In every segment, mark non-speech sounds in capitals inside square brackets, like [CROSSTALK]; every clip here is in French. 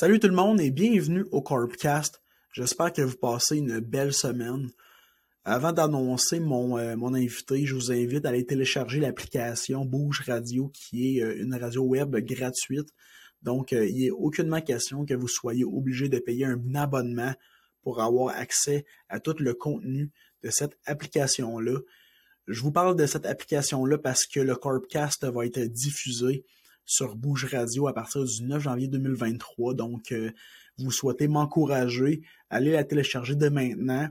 Salut tout le monde et bienvenue au Corpcast. J'espère que vous passez une belle semaine. Avant d'annoncer mon, euh, invité, je vous invite à aller télécharger l'application Bouge Radio qui est euh, une radio web gratuite. Donc, euh, il n'est aucunement question que vous soyez obligé de payer un abonnement pour avoir accès à tout le contenu de cette application-là. Je vous parle de cette application-là parce que le Corpcast va être diffusé sur Bouge Radio à partir du 9 janvier 2023. Donc, euh, vous souhaitez m'encourager, allez la télécharger dès maintenant.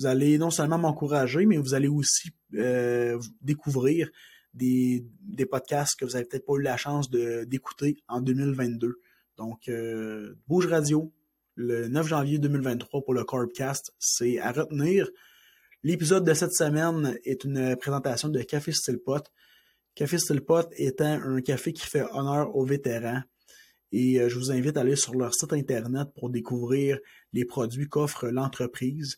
Vous allez non seulement m'encourager, mais vous allez aussi euh, découvrir des, podcasts que vous n'avez peut-être pas eu la chance d'écouter en 2022. Donc, euh, Bouge Radio, le 9 janvier 2023 pour le Corpcast, c'est à retenir. L'épisode de cette semaine est une présentation de Café Style Pot. Café Stillpot étant un café qui fait honneur aux vétérans. Et euh, je vous invite à aller sur leur site internet pour découvrir les produits qu'offre l'entreprise.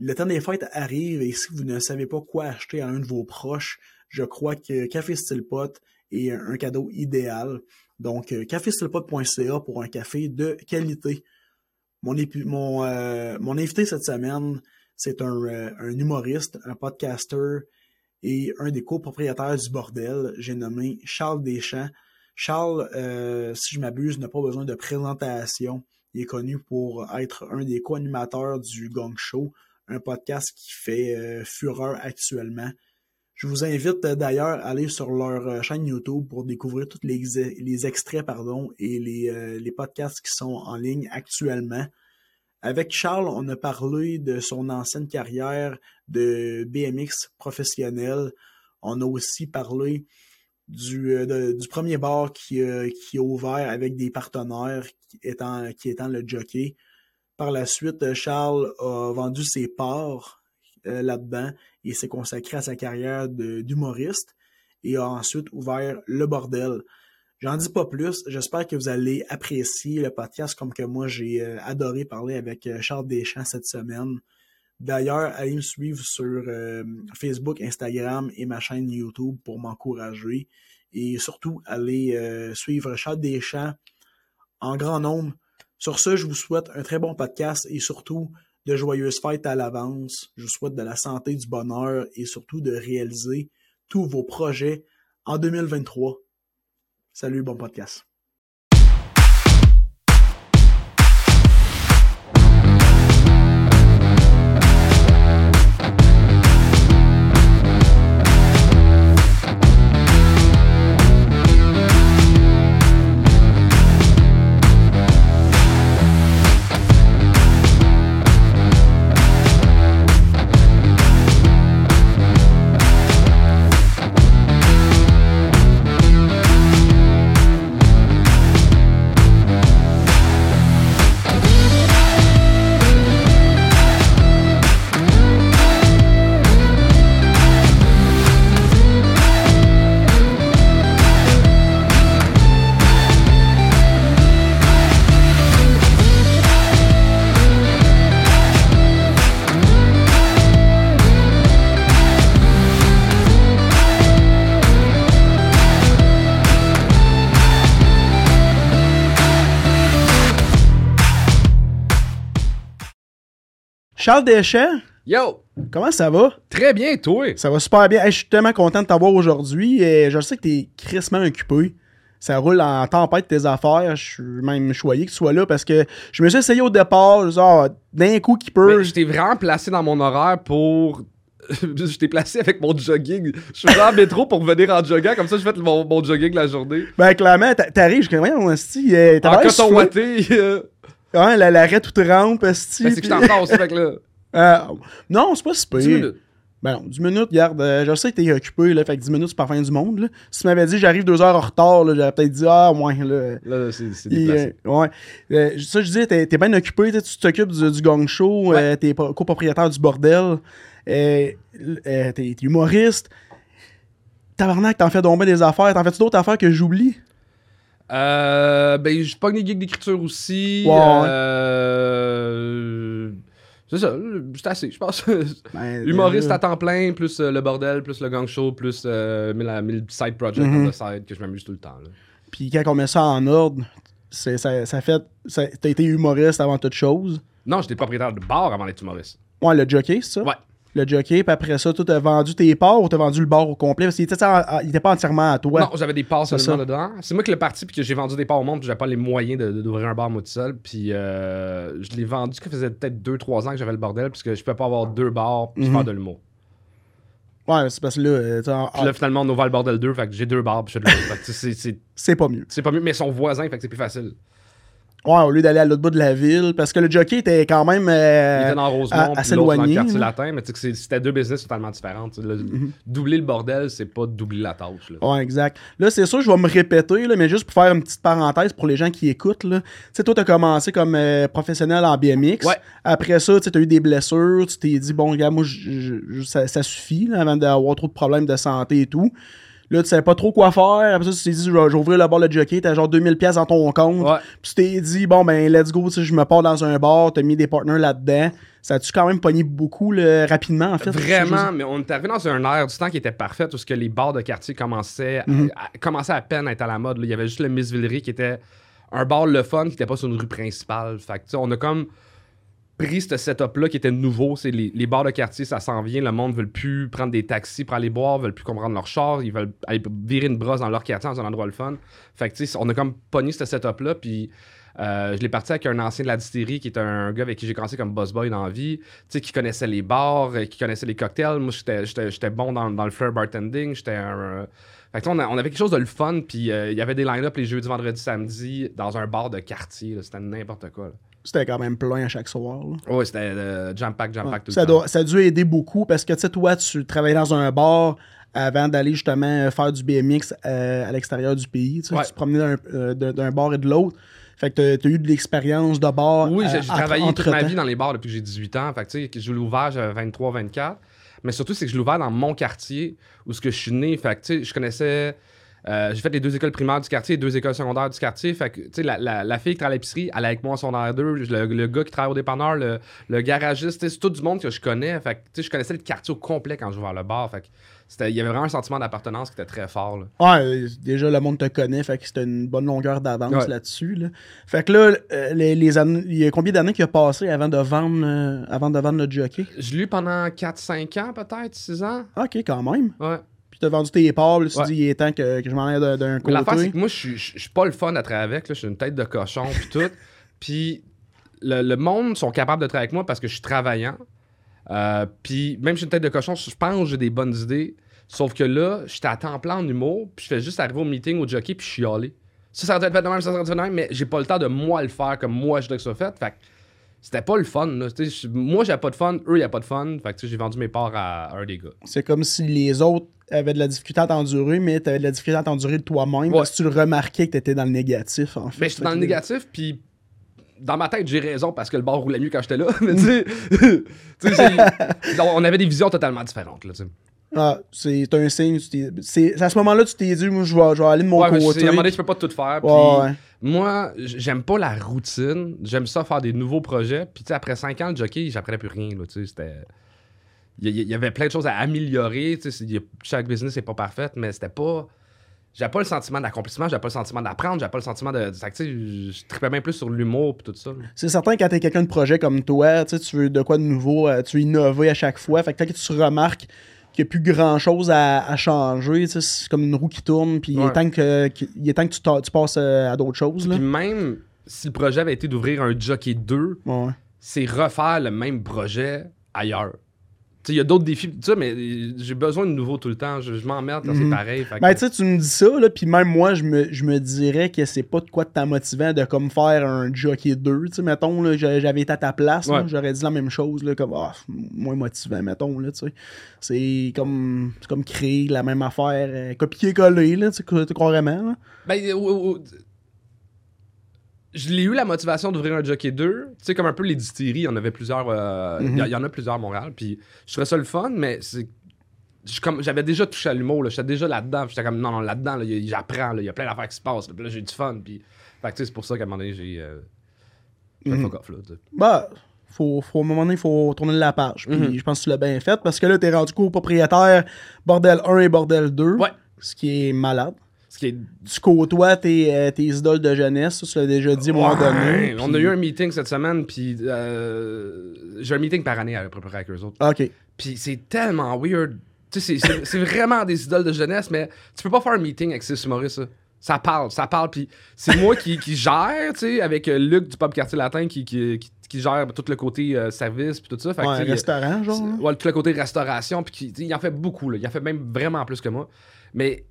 Le temps des fêtes arrive et si vous ne savez pas quoi acheter à un de vos proches, je crois que Café Stillpot est un cadeau idéal. Donc, euh, caféstillpot.ca pour un café de qualité. Mon, euh, invité cette semaine, c'est un humoriste, un podcaster, et un des copropriétaires du bordel, j'ai nommé Charles Deschamps. Charles, euh, si je m'abuse, n'a pas besoin de présentation. Il est connu pour être un des co-animateurs du Gong Show, un podcast qui fait euh, fureur actuellement. Je vous invite euh, d'ailleurs à aller sur leur chaîne YouTube pour découvrir tous les, extraits pardon, et les podcasts qui sont en ligne actuellement. Avec Charles, on a parlé de son ancienne carrière de BMX professionnel. On a aussi parlé du, euh, premier bar qui, a ouvert avec des partenaires qui étant, qui étant le jockey. Par la suite, Charles a vendu ses parts euh, là-dedans et s'est consacré à sa carrière d'humoriste et a ensuite ouvert le bordel. J'en dis pas plus. J'espère que vous allez apprécier le podcast comme que moi j'ai euh, adoré parler avec euh, Charles Deschamps cette semaine. D'ailleurs, allez me suivre sur euh, Facebook, Instagram et ma chaîne YouTube pour m'encourager. Et surtout, allez suivre Charles Deschamps en grand nombre. Sur ce, je vous souhaite un très bon podcast et surtout de joyeuses fêtes à l'avance. Je vous souhaite de la santé, du bonheur et surtout de réaliser tous vos projets en 2023. Salut, bon podcast. Charles Deschamps? Yo! Comment ça va? Très bien, toi? Ça va super bien. je suis tellement content de t'avoir aujourd'hui. Et je sais que t'es crissement occupé. Ça roule en tempête tes affaires. Je suis même choyé que tu sois là parce que je me suis essayé au départ, genre, d'un coup qui peut. je t'ai vraiment placé dans mon horaire pour [LAUGHS] je t'ai placé avec mon jogging. Je suis en métro pour venir en jogging, comme ça je fais mon, mon jogging la journée. Ben clairement, t'arrives, je connais mon style. T'as en coton ouaté. Ouais, la, l'arrêt toute rampe, esti. Ben, c'est que je t'en aussi, avec là. [LAUGHS] Euh, non, c'est pas si pire. 10 minutes. Ben non, 10 minutes, regarde, euh, je sais que t'es occupé, là, fait que 10 minutes, c'est pas la fin du monde, là. Si tu m'avais dit j'arrive deux heures en retard, là, j'aurais peut-être dit, ah, moins, là. Là, c'est, déplacé. Euh, ouais. Ça, je disais, t'es, t'es bien occupé, tu t'occupes du, du gong show, ouais. t'es copropriétaire du bordel, t'es, humoriste. Tabarnak, t'en fais donc des affaires. T'en fais-tu d'autres affaires que j'oublie? Euh, ben, je pogne des gigs d'écriture aussi. Ouais. Euh, c'est ça, c'est assez, je pense. [LAUGHS] Ben, Humoriste à temps plein, plus euh, le bordel, plus le gang show, plus euh, mille, side projects mm -hmm. on the side que je m'amuse tout le temps. Là. Puis quand on met ça en ordre, ça, ça fait. T'as été humoriste avant toute chose? Non, j'étais propriétaire de bar avant d'être humoriste. Ouais, le jockey, c'est ça? Ouais. Le jockey, puis après ça, tu as vendu tes parts ou t'as vendu le bar au complet? Parce qu'il était, en- en- il était pas entièrement à toi. Non, j'avais des parts seulement ça. dedans. C'est moi qui l'ai parti puis que j'ai vendu des parts au monde puis j'avais pas les moyens d'ouvrir un bar moi tout seul. Puis euh, je l'ai vendu, ça faisait peut-être 2-3 ans que j'avais le bordel parce que je pouvais pas avoir deux bars puis Mhm. faire de l'humour. Ouais, c'est parce que là, euh, Puis là, finalement, on a ouvert le bordel 2, fait que j'ai deux bars puis je fais de l'humour. Que tu c'est pas mieux. c'est pas mieux, mais son voisin, fait que c'est plus facile. Ouais, au lieu d'aller à l'autre bout de la ville, parce que le jockey était quand même. euh, Il était dans Rosemont, à- assez dans le quartier latin, mais c'était deux business totalement différents. le- Doubler le bordel, c'est pas doubler la tâche. là. Ouais, exact. Là, c'est sûr, je vais me répéter, là, mais juste pour faire une petite parenthèse pour les gens qui écoutent. Tu sais, toi, tu as commencé comme euh, professionnel en BMX. Ouais. Après ça, tu as eu des blessures. Tu t'es dit, bon, gars, moi, je- je- je- ça, ça suffit là, avant d'avoir trop de problèmes de santé et tout. Là, tu savais pas trop quoi faire. Après ça, tu t'es dit, ouvrir le bar de jockey. T'as genre 2000$ pièces dans ton compte. Ouais. Puis tu t'es dit, bon, ben, let's go, je me pars dans un bar. T'as mis des partners là-dedans. Ça a-tu quand même pogné beaucoup rapidement, en fait? Vraiment, mais on est arrivé dans un air du temps qui était parfait où ce que les bars de quartier commençaient, à- Mhm. à, commençaient à peine à être à la mode. là. Il y avait juste le Miss Villery qui était un bar le fun qui était pas sur une rue principale. Fait que, tu sais, on a comme pris ce setup-là qui était nouveau. C'est les, les bars de quartier, ça s'en vient. Le monde veut plus prendre des taxis pour aller boire, veulent plus comprendre leur char. Ils veulent aller virer une brosse dans leur quartier, dans un endroit le fun. Fait que, on a comme pogné ce setup-là. Puis euh, je l'ai parti avec un ancien de la distillerie qui était un gars avec qui j'ai commencé comme boss boy dans la vie, qui connaissait les bars, euh, qui connaissait les cocktails. Moi, j'étais- bon dans, dans le flair bartending. J'étais un. euh, Fait que, on, a- on avait quelque chose de le fun, puis il y avait des line-up les jeudis, vendredis, samedis dans un bar de quartier. C'était n'importe quoi. C'était quand même plein à chaque soir. Ouais, c'était euh, jam pack, jam pack tout ça, le temps. doit- ça a dû aider beaucoup parce que tu sais, toi, tu travaillais dans un bar avant d'aller justement euh, faire du BMX euh, à l'extérieur du pays. Tu sais, Ouais. tu te promenais d'un euh, d'un- bar et de l'autre. Fait que tu as eu de l'expérience de bar. Oui, j'ai entre- travaillé toute ma vie dans les bars depuis que j'ai 18 ans. Fait que, tu sais, je l'ai ouvert, j'avais 23, 24. Mais surtout, c'est que je l'ai ouvert dans mon quartier où ce que je suis né. Fait que, tu sais, je connaissais. Euh, j'ai fait les deux écoles primaires du quartier, les deux écoles secondaires du quartier. Fait que, tu sais, la, la, la fille qui travaille à l'épicerie, elle est avec moi en secondaire 2. Le, le gars qui travaille au dépanneur, le, le garagiste, c'est tout du monde que je connais. Fait que, tu sais, je connaissais le quartier au complet quand j'ai ouvert le bar. Fait que, il y avait vraiment un sentiment d'appartenance qui était très fort. là. Ouais, déjà, le monde te connaît, fait que c'était une bonne longueur d'avance Ouais. là-dessus. là. Fait que là, euh, les, les années- il y a combien d'années qu'il a passé avant de vendre, euh, avant de vendre le jockey? Je l'ai eu pendant 4-5 ans, peut-être, 6 ans. Ok, quand même. Ouais. T'as vendu tes là, tu Ouais. dis, il est temps que, que je m'en aille d'un- Mais l'affaire, c'est côté. que moi, je suis- pas le fun à travailler avec. Je suis une tête de cochon, puis tout. [LAUGHS] Puis le, le monde sont capables de travailler avec moi parce que je suis travaillant. Euh, puis même si je suis une tête de cochon, je pense que j'ai des bonnes idées. Sauf que là, j'étais à temps plein en humour, puis je fais juste arriver au meeting, au jockey, puis je suis allé. Ça, ça aurait dû être fait de même, ça, aurait dû être fait de même, mais j'ai pas le temps de moi le faire comme moi je voudrais que ça soit fait. Fait que c'était pas le fun. Là. Moi, j'avais pas de fun, eux, ils pas de fun. Fait que j'ai vendu mes parts à un des gars. C'est comme si les autres avaient de la difficulté à t'endurer, mais t'avais de la difficulté à t'endurer de toi-même Ouais. parce que tu le remarquais que t'étais dans le négatif, en fait. Mais j'étais dans le négatif, puis dans ma tête, j'ai raison parce que le bar roulait mieux quand j'étais là. [LAUGHS] Mais tu sais, [LAUGHS] [LAUGHS] on avait des visions totalement différentes. Là, tu sais. Ah, c'est un signe. C'est à ce moment-là, tu t'es dit, moi, je vais, je vais aller de mon Ouais, côté. à un moment donné, tu peux pas tout faire. Puis Ouais, ouais. Moi, j'aime pas la routine. J'aime ça faire des nouveaux projets. Puis tu sais, après 5 ans, le jockey, j'apprenais plus rien. Là, c'était... Il y, avait plein de choses à améliorer. Chaque business n'est pas parfaite, mais c'était pas... J'avais pas le sentiment d'accomplissement, j'avais pas le sentiment d'apprendre, j'avais pas le sentiment de... que, sais, Je tripais même plus sur l'humour puis tout ça. C'est certain quand t'es quelqu'un de projet comme toi, tu veux de quoi de nouveau, euh, tu veux innover à chaque fois. Fait que quand tu remarques qu'il n'y a plus grand chose à, à changer, c'est comme une roue qui tourne, puis il, est temps que, il est temps que tu, passes euh, à d'autres choses. Là. Puis même si le projet avait été d'ouvrir un jockey 2, Ouais. c'est refaire le même projet ailleurs. Il y a d'autres défis, ça, mais j'ai besoin de nouveau tout le temps. Je, je m'emmerde quand Mhm. c'est pareil. fait que- Ben, tu me dis ça, là, puis même moi, je me, je me dirais que c'est pas de quoi t'en motivant de comme faire un jockey 2, tu sais, mettons, j'avais été à ta place, Ouais. j'aurais dit la même chose, là, comme, ah, moins motivant, mettons, là, tu sais. C'est comme, comme créer la même affaire, euh, copier-coller, là, tu sais, co- carrément, là. Ben, je l'ai eu la motivation d'ouvrir un Jockey 2. Tu sais, comme un peu les distilleries, il y en avait plusieurs. euh, il y a- il y, en a plusieurs à Montréal. Puis je trouvais ça le fun, mais c'est. J'avais déjà touché à l'humour, j'étais déjà là-dedans. J'étais comme, non, non, là-dedans, là, j'apprends, il y a plein d'affaires qui se passent. là, j'ai du fun. Puis, c'est pour ça qu'à un moment donné, j'ai. Euh, Mhm. fuck off, là. Bah, faut, faut, à un moment donné, il faut tourner la page. Puis Mhm. je pense que tu l'as bien fait parce que là, t'es rendu copropriétaire bordel 1 et bordel 2. Ouais. Ce qui est malade. Ce qui est Tu côtoies tes, euh, tes idoles de jeunesse, ça, tu l'as déjà dit à un moment Ouais, donné. On a eu un meeting cette semaine, puis euh, j'ai un meeting par année à peu près avec eux autres. Ok. Puis c'est tellement weird. Tu sais, c'est- vraiment des idoles de jeunesse, mais tu peux pas faire un meeting avec ces humoristes. Ça, Ça parle, ça parle. Puis c'est moi qui, qui gère, tu sais, avec euh, Luc du Pub Quartier Latin qui, qui, qui- qui gère tout le côté euh, service, puis tout ça. Fait Ouais, restaurant, genre. Ouais, tout le côté restauration, puis il en fait beaucoup, là. Il en fait même vraiment plus que moi. Mais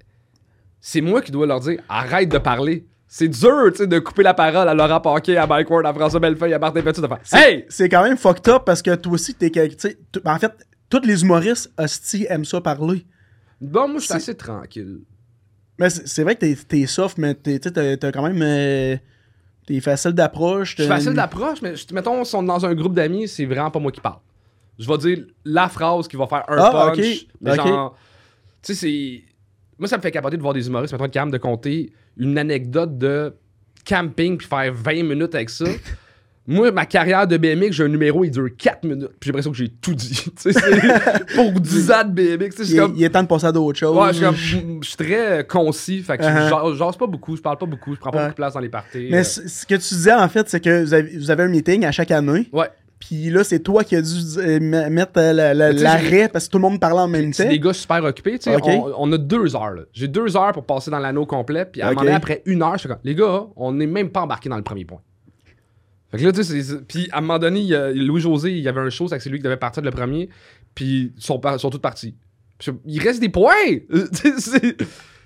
c'est moi qui dois leur dire arrête de parler. C'est dur, tu sais, de couper la parole à Laurent Paquet, à Mike Ward, à François Bellefeuille, à Martin Petit, de faire Hey! C'est quand même fucked up parce que toi aussi, t'es En fait, tous les humoristes hosties aiment ça parler. Bon, moi, je suis assez tranquille. Mais c'est vrai que t'es- t'es soft, mais t'es- tu sais, t'as quand même. euh, T'es facile d'approche. Je suis facile d'approche, mais mettons, si on est dans un groupe d'amis, c'est vraiment pas moi qui parle. Je vais dire la phrase qui va faire un Ah, punch. ok, Mais ok. genre, tu sais, c'est. Moi, ça me fait capoter de voir des humoristes, mettons, être capable de compter une anecdote de camping puis faire 20 minutes avec ça. [LAUGHS] Moi, ma carrière de BMX, j'ai un numéro, il dure 4 minutes. Puis j'ai l'impression que j'ai tout dit. [LAUGHS] [LAUGHS] Pour 10 ans de BMX. Il, est- comme. il est temps de passer à d'autres choses. Ouais, je suis, comme- je suis très euh, concis. Fait que je Uh-huh. j'ose pas beaucoup, je parle pas beaucoup, je prends pas beaucoup de place dans les parties. Mais euh. ce que tu disais, en fait, c'est que vous avez, vous avez un meeting à chaque année. Ouais. Puis là, c'est toi qui as dû euh, mettre euh, l'arrêt parce que tout le monde parlait en même C'est temps. des gars super occupés, tu sais. On, on a deux heures, là. J'ai deux heures pour passer dans l'anneau complet, puis à un moment donné, après une heure, je suis comme, les gars, on n'est même pas embarqué dans le premier point. Fait que là, tu sais, c'est- c'est- puis à un moment donné, il Louis-José, il y avait un show, c'est que c'est lui qui devait partir le premier, puis ils sont, tous partis. Il reste des points! [LAUGHS] C'est-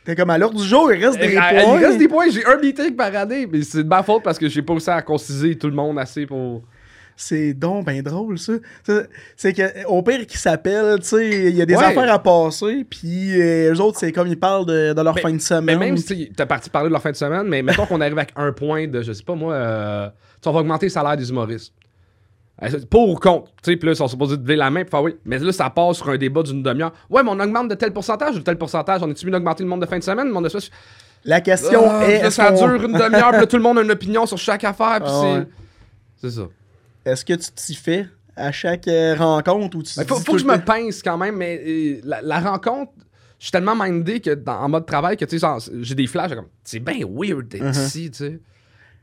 T'es comme à l'heure du jour, il reste des Eh, points. Il reste des points, j'ai un meeting par année, mais c'est de ma faute parce que j'ai pas réussi à conciser tout le monde assez pour. C'est donc ben drôle, ça. C'est que au pire qu'ils s'appellent, tu sais, il y a des Ouais. affaires à passer, puis euh, eux autres, c'est comme ils parlent de, de leur Mais- fin de Mais semaine. même si t'as parti parler de leur fin de semaine, mais mettons qu'on arrive avec un point de, je sais pas moi, euh, on va augmenter le salaire des humoristes. C'est Pour ou contre, tu sais, puis là, ils sont supposés lever la main, puis faire oui. Mais là, ça passe sur un débat d'une demi-heure. Ouais, mais on augmente de tel pourcentage ou de tel pourcentage? On est-tu mieux d'augmenter le monde de fin de semaine, le monde de? La question Ah, est là, ça dure une demi-heure, puis tout le monde a une opinion sur chaque affaire, puis Ah c'est. ouais. C'est ça. Est-ce que tu t'y fais à chaque euh, rencontre ou tu Mais faut, faut que je me pince quand même, mais euh, la, la rencontre, je suis tellement mindé que dans- en mode travail que tu sais, j'ai des flashs, comme, c'est bien weird d'être Uh-huh. ici, tu sais.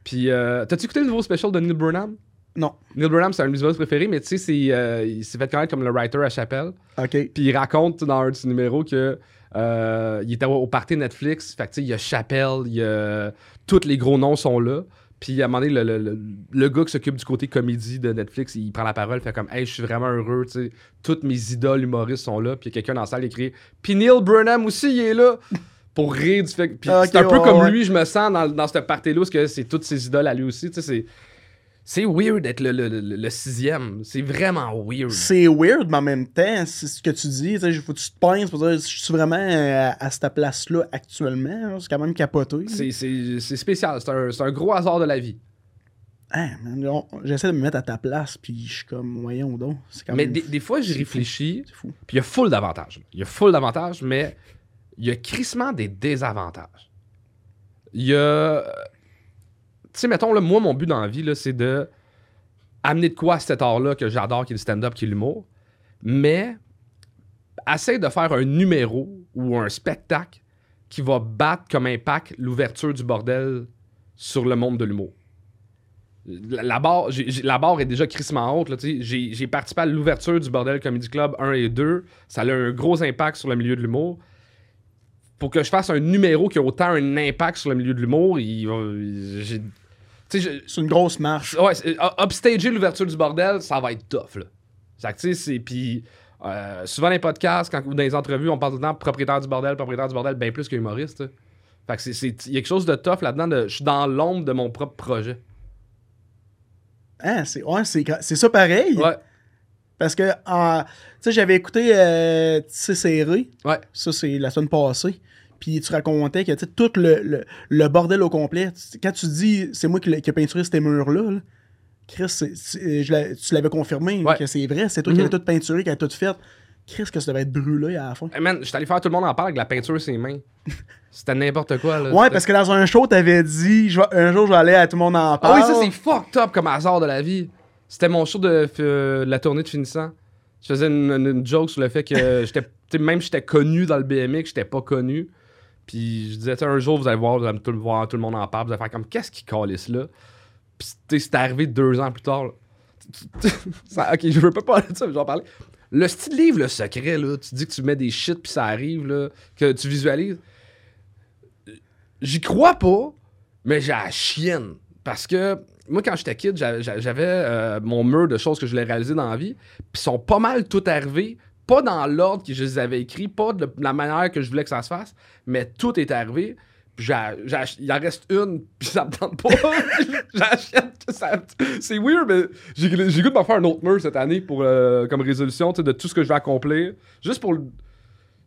Puis, euh, t'as-tu écouté le nouveau special de Neil Burnham? Non. Neil Burnham, c'est un de mes préférés, mais tu sais, euh, il s'est fait connaître comme le writer à Chapelle. OK. Puis il raconte dans un de ses numéros que il était au, au party Netflix. Fait que tu sais, il y a Chappelle, il y a. Tous les gros noms sont là. Puis à un moment donné, le, le- le- le gars qui s'occupe du côté comédie de Netflix, il prend la parole, fait comme Hey, je suis vraiment heureux, tu sais. Toutes mes idoles humoristes sont là. Puis quelqu'un dans la salle écrit Puis Neil Burnham aussi, il est là. Pour rire du fait. Puis c'est un peu ouais, comme ouais. lui, je me sens dans, dans cette partie-là, parce que c'est toutes ses idoles à lui aussi. Tu sais, c'est. Weird d'être le, le- le- le sixième. C'est vraiment weird. C'est weird, mais en même temps, c'est ce que tu dis. sais, Faut que tu te pinces pour dire je suis vraiment euh, à, à cette place-là actuellement. C'est quand même capoté. C'est- C'est c'est spécial. C'est un, c'est un gros hasard de la vie. Ah, J'essaie de me mettre à ta place, puis je suis comme, voyons donc. Quand Mais même des, des fois, j'y c'est réfléchis, puis il y a full d'avantages. Il y a full d'avantages, mais il y a crissement des désavantages. Il y a. Sais, mettons, là, moi, mon but dans la vie, c'est de amener de quoi à cet art-là que j'adore, qui est le stand-up, qui est l'humour. Mais essaye de faire un numéro ou un spectacle qui va battre comme impact l'ouverture du bordel sur le monde de l'humour. La, barre, la barre est déjà crissement haute. j'ai participé à l'ouverture du Bordel Comedy Club 1 et 2. Ça a eu un gros impact sur le milieu de l'humour. Pour que je fasse un numéro qui a autant un impact sur le milieu de l'humour, il j'ai- C'est une grosse marche. Ouais, c'est- uh, upstager l'ouverture du bordel, ça va être tough, là. C'est. Puis, euh, souvent dans les podcasts, quand, ou dans les entrevues, on parle tout le temps propriétaire du bordel, propriétaire du bordel, bien plus que humoriste. là. Fait que c'est-. Il y a quelque chose de tough là-dedans. de- Je suis dans l'ombre de mon propre projet. Ah, c'est ouais, c'est c'est ça pareil. Ouais, Parce que, tu sais, j'avais écouté euh, serré. ouais. Ça, c'est la semaine passée. Puis tu racontais que tout le, le, le bordel au complet. Quand tu dis c'est moi qui, ai peinturé ces murs-là, là, Chris, je tu l'avais confirmé Ouais. que c'est vrai. C'est toi qui Mhm. l'as tout peinturé, qui a tout fait. Chris, que ça devait être brûlé à la fin. Hey, man, je suis allé faire tout le monde en parle avec la peinture sur ses mains. [LAUGHS] C'était n'importe quoi, là. Ouais, parce que dans un show, t'avais dit je vais- un jour, je vais aller à tout le monde en Ah parle. oui, ça, c'est fucked up comme hasard de la vie. C'était mon show de, euh, de la tournée de finissant. Je faisais une, une- une joke sur le fait que [LAUGHS] j'étais, même si j'étais connu dans le BMX, j'étais pas connu. Puis je disais, un jour, vous allez voir, vous allez tout, voir, tout le monde en parle, vous allez faire comme, qu'est-ce qui calisse là? Puis c'est arrivé deux ans plus tard. [LAUGHS] ok, je veux pas parler de ça, mais je vais en parler. Le style livre, le secret, là, tu dis que tu mets des shit puis ça arrive, là, que tu visualises. J'y crois pas, mais j'ai la chienne. Parce que moi, quand j'étais kid, j'a- j'a- j'avais euh, mon mur de choses que je voulais réaliser dans la vie. Puis sont pas mal tout arrivés. Pas dans l'ordre que je les avais écrits, pas de la manière que je voulais que ça se fasse, mais tout est arrivé. Il en reste une, puis ça me tente pas. [LAUGHS] J'achète ça. C'est weird, mais j'ai goût de m'en faire un autre mur cette année pour, euh, comme résolution de tout ce que je vais accomplir. Juste pour. le-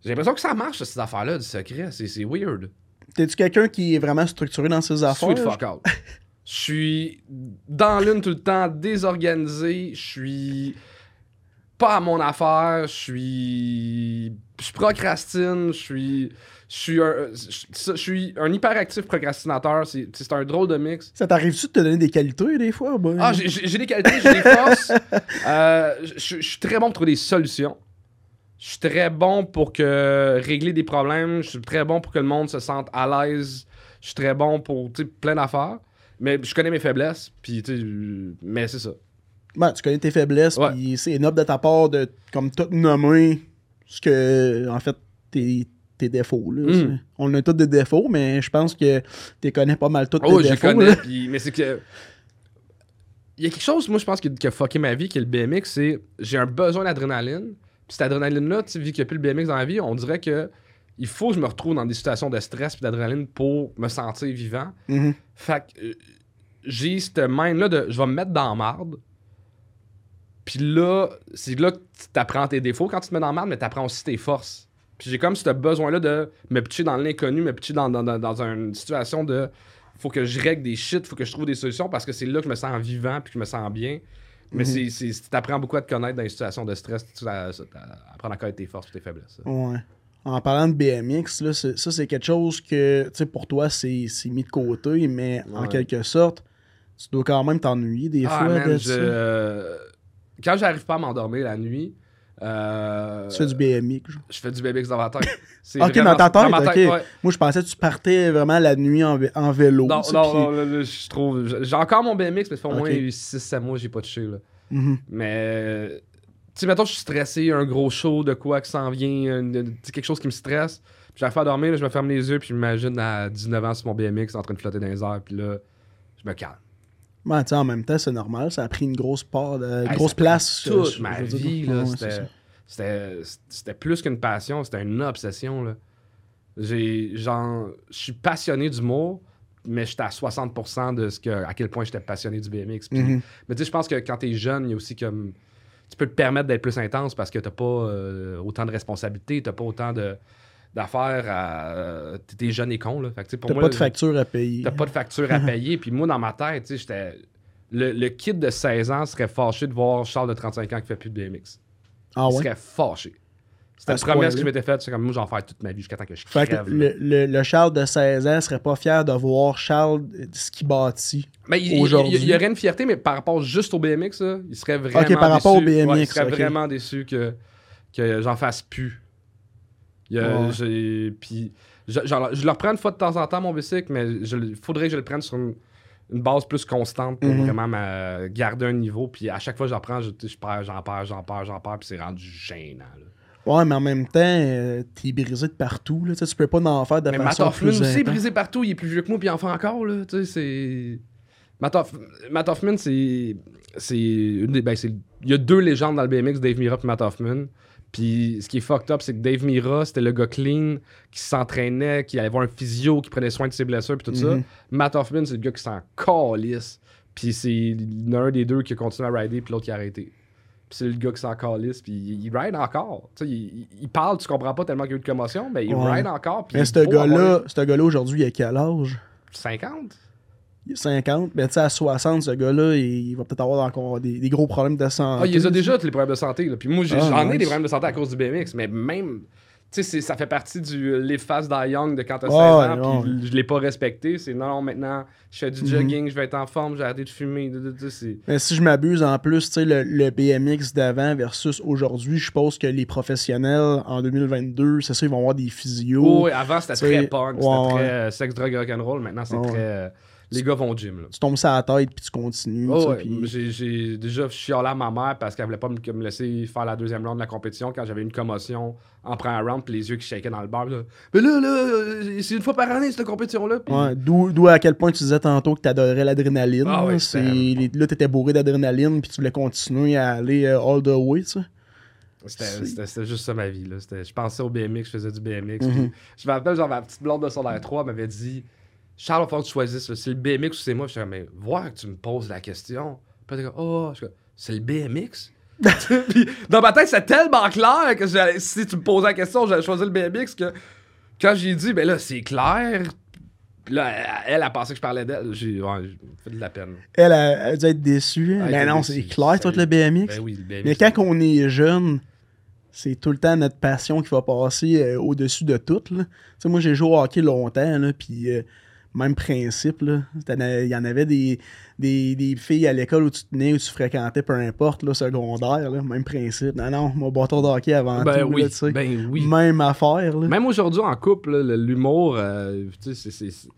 J'ai l'impression que ça marche, ces affaires-là, du secret. C'est c'est weird. T'es-tu quelqu'un qui est vraiment structuré dans ses affaires? Sweet fuck out. Je suis dans l'une tout le temps, désorganisé. Je suis pas à mon affaire. Je suis. Je procrastine. Je suis. Je suis un, je, je suis un hyperactif procrastinateur. C'est un drôle de mix. Ça t'arrive-tu de te donner des qualités des fois? Ben? Ah, j'ai- des qualités, j'ai des forces. [LAUGHS] Euh, je suis très bon pour trouver des solutions. Je suis très bon pour que régler des problèmes. Je suis très bon pour que le monde se sente à l'aise. Je suis très bon pour plein d'affaires. Mais je connais mes faiblesses. Puis, mais c'est ça. Ben, tu connais tes faiblesses, Ouais. puis c'est noble de ta part de comme tout nommer ce que, en fait, tes, tes défauts. Là, Mm. C'est- On a tous des défauts, mais je pense que tu connais pas mal tous tes Oh, je défauts. connais. là. mais c'est que. Il y a quelque chose, moi, je pense, qui, a fucké ma vie, qui est le BMX. C'est j'ai un besoin d'adrénaline. Puis cette adrénaline-là, tu vu qu'il n'y a plus le BMX dans la vie, on dirait que il faut que je me retrouve dans des situations de stress puis d'adrénaline pour me sentir vivant. Mhm. Fait que euh, j'ai cette mind-là de je vais me mettre dans la marde. Puis là, c'est là que tu t'apprends tes défauts quand tu te mets dans la marde, mais tu apprends aussi tes forces. Puis j'ai comme ce besoin-là de me pitcher dans l'inconnu, me pitcher dans, dans, dans, dans une situation de faut que je règle des shit, faut que je trouve des solutions parce que c'est là que je me sens vivant puis que je me sens bien. Mais Mhm. c'est c'est- tu apprends beaucoup à te connaître dans les situations de stress, tu apprends à connaître tes forces et tes faiblesses. ça. Ouais. En parlant de BMX, là, ça, c'est quelque chose que, tu sais, pour toi, c'est mis de côté, mais en quelque sorte, tu dois quand même t'ennuyer des Ah, fois man, de je- ça. Quand j'arrive pas à m'endormir la nuit, euh, Tu fais du BMX. je fais du BMX [LAUGHS] dans ma tête. Ok, dans ta tête, ouais. Moi, je pensais que tu partais vraiment la nuit en, vé- en vélo. Non, non, non, là, là, je trouve. J'ai encore mon BMX, mais ça fait au moins Ok. 6-7 mois j'ai pas touché. Là. Mhm. Mais. Tu sais, mettons, je suis stressé, un gros show de quoi qui s'en vient, une- quelque chose qui me stresse. Puis j'arrive pas à dormir, là, je me ferme les yeux, puis je m'imagine à 19 ans sur mon BMX en train de flotter dans les airs, puis là, je me calme. Ben, en même temps, c'est normal. Ça a pris une grosse part, de, Hey, grosse place. Toute euh, je- ma je vie, c'était, plus qu'une passion, c'était une obsession. Là. J'ai, genre, je suis passionné d'humour, mais j'étais à 60% de ce que, à quel point j'étais passionné du BMX. Mhm. Mais tu sais, je pense que quand t'es jeune, il y a aussi comme. Tu peux te permettre d'être plus intense parce que t'as pas euh, autant de responsabilités, t'as pas autant de, d'affaires à. euh, T'es jeune et con, là. Fait que, pour T'as moi, pas de facture à payer. T'as pas de facture à [LAUGHS] payer. Puis moi, dans ma tête, tu sais, j'étais. Le, le kid de 16 ans serait fâché de voir Charles de 35 ans qui fait plus de BMX. Ah Il ouais? serait fâché. C'était la promesse que je m'étais faite. C'est comme moi, j'en fais toute ma vie jusqu'à temps que je Fait que crève. le, le- le Charles de 16 ans serait pas fier de voir Charles de ce qu'il bâtit. Mais il, aujourd'hui. il- y aurait une fierté, mais par rapport juste au BMX, là, il serait vraiment Ok, par rapport au déçu. Ouais, il BMX, serait vraiment déçu que, que j'en fasse plus. Il y a- Ouais. j'ai- Puis je, genre, je le reprends une fois de temps en temps, mon bicycle, mais il faudrait que je le prenne sur une, une base plus constante pour Mhm. vraiment me garder un niveau. Puis à chaque fois que je reprends, je, je perds, j'en perds, j'en perds, j'en perds, puis c'est rendu gênant. là. Ouais, mais en même temps, euh, t'es brisé de partout. Là. Tu peux pas en faire de Mais Matt façon Hoffman plus aussi est brisé partout. Il est plus vieux que moi, puis il en fait encore. Là. C'est. Matt, Hoff- Matt Hoffman, c'est. c'est une des- ben, c'est- Il y a deux légendes dans le BMX, Dave Mira et Matt Hoffman. Puis ce qui est fucked up, c'est que Dave Mira, c'était le gars clean qui s'entraînait, qui allait voir un physio, qui prenait soin de ses blessures, puis tout ça. Mhm. Matt Hoffman, c'est le gars qui s'en calisse. Puis c'est il y en a un des deux qui a continué à rider, puis l'autre qui a arrêté. Puis c'est le gars qui s'en calisse, puis il, il ride encore. Tu sais, il, parle, tu comprends pas tellement qu'il y a eu de commotion, mais il Ouais. ride encore. puis Mais ce gars-là, ce gars-là aujourd'hui, il a quel âge? 50? Il a 50. Mais tu sais, à 60, ce gars-là, il, va peut-être avoir encore des, des gros problèmes de santé. Ah, il les a déjà, les problèmes de santé. Là. Puis moi, j'ai- Ah, j'en ai des problèmes de santé à cause du BMX, mais même. Tu sais, ça fait partie du les faces Die Young de quand t'as 16 ans, puis je l'ai pas respecté. C'est non, maintenant, je fais du Mhm. jogging, je vais être en forme, j'ai arrêté de fumer. Mais si je m'abuse, en plus, tu sais, le, le BMX d'avant versus aujourd'hui, je suppose que les professionnels en 2022, c'est ça, ils vont avoir des physios. Oh, ouais, avant, c'était très punk, c'était très ouais. euh, sexe, drogue, rock'n'roll. Maintenant, c'est Ouais. très. Les gars vont au gym. Là. Tu tombes ça à la tête puis tu continues. Oh, ouais. puis- J'ai- J'ai déjà chialé à ma mère parce qu'elle voulait pas me, me laisser faire la deuxième round de la compétition quand j'avais une commotion en première round puis les yeux qui shakaient dans le bar. là. Mais là, là, euh, c'est une fois par année cette compétition-là. puis- Ouais, D'où d'où à quel point tu disais tantôt que tu adorais l'adrénaline. Ah ouais, là, c'est- c'était- les- là, tu étais bourré d'adrénaline puis tu voulais continuer à aller euh, all the way. Sais. C'était- C'était c'était juste ça ma vie. Là. C'était- Je pensais au BMX, je faisais du BMX. Mhm. puis Je me rappelle, genre, ma petite blonde de secondaire 3 m'avait dit Charles, il falloir que tu choisisses. C'est le BMX ou c'est moi? Je suis mais voir que tu me poses la question. Puis était comme Oh, c'est le BMX [LAUGHS] Puis dans ma tête, c'est tellement clair que si tu me posais la question, j'allais choisir le BMX que quand j'ai dit Ben là, c'est clair. Puis là, elle, elle a pensé que je parlais d'elle. J'ai ouais, fait de la peine. Elle a, elle dû être déçue. Elle Mais était non, déçue. c'est clair, toi, le BMX. Ben oui, le BMX. Mais quand on est jeune, c'est tout le temps notre passion qui va passer euh, au-dessus de tout. là. Tu sais, moi, j'ai joué au hockey longtemps, là, puis euh, même principe. là. Il y en avait des, des, des filles à l'école où tu tenais, où tu fréquentais, peu importe, là, secondaire, là, même principe. Non, non, moi, bâton de hockey avant Ben tout. oui, là, ben oui. Même affaire. Là. Même aujourd'hui en couple, l'humour, euh, tu sais, c'est-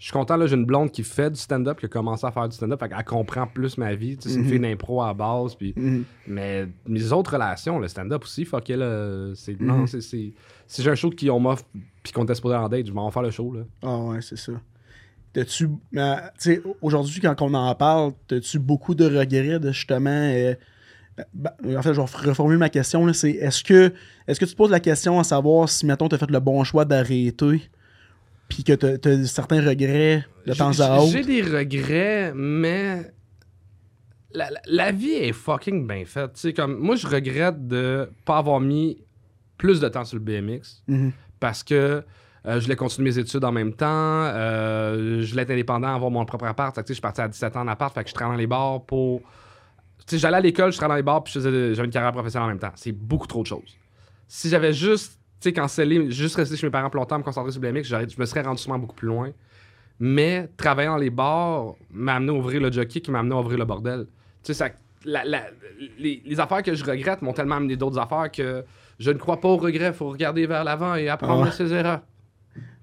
Je suis content, là, j'ai une blonde qui fait du stand-up, qui a commencé à faire du stand-up, fait qu'elle comprend plus ma vie. tu sais, C'est une Mhm. fille d'impro à la base. Puis... Mhm. Mais mes autres relations, le stand-up aussi, fuck it, là, c'est. Mhm. Non, c'est. c'est- Si j'ai un show qui on m'offre, puis qu'on était supposé en date, je vais faire le show, là. Ah ouais, c'est ça. T'as-tu. Tu aujourd'hui, quand on en parle, t'as-tu beaucoup de regrets de justement. euh, ben, en fait, je vais reformuler ma question. C'est est-ce que est-ce que tu te poses la question à savoir si, mettons, t'as fait le bon choix d'arrêter, puis que t'as as certains regrets de temps J'ai- à J'ai autre? des regrets, mais. La, la- la vie est fucking bien faite. Tu comme. Moi, je regrette de pas avoir mis plus de temps sur le BMX. Mhm. parce que euh, je voulais continuer mes études en même temps. euh, je voulais être indépendant, avoir mon propre appart. Fait que, je suis parti à 17 ans en appart. Fait que je travaillais dans les bars pour. Tu j'allais à l'école, je travaillais dans les bars, puis je faisais- j'avais une carrière professionnelle en même temps. C'est beaucoup trop de choses. Si j'avais juste, tu sais, cancellé, juste resté chez mes parents plus longtemps, me concentrer sur le BMX, je me serais rendu sûrement beaucoup plus loin. Mais travailler dans les bars m'a amené à ouvrir le jockey qui m'a amené à ouvrir le bordel. Tu sais, ça, la- la- les, les affaires que je regrette m'ont tellement amené d'autres affaires que je ne crois pas au regret. Il faut regarder vers l'avant et apprendre Ah. de ses erreurs.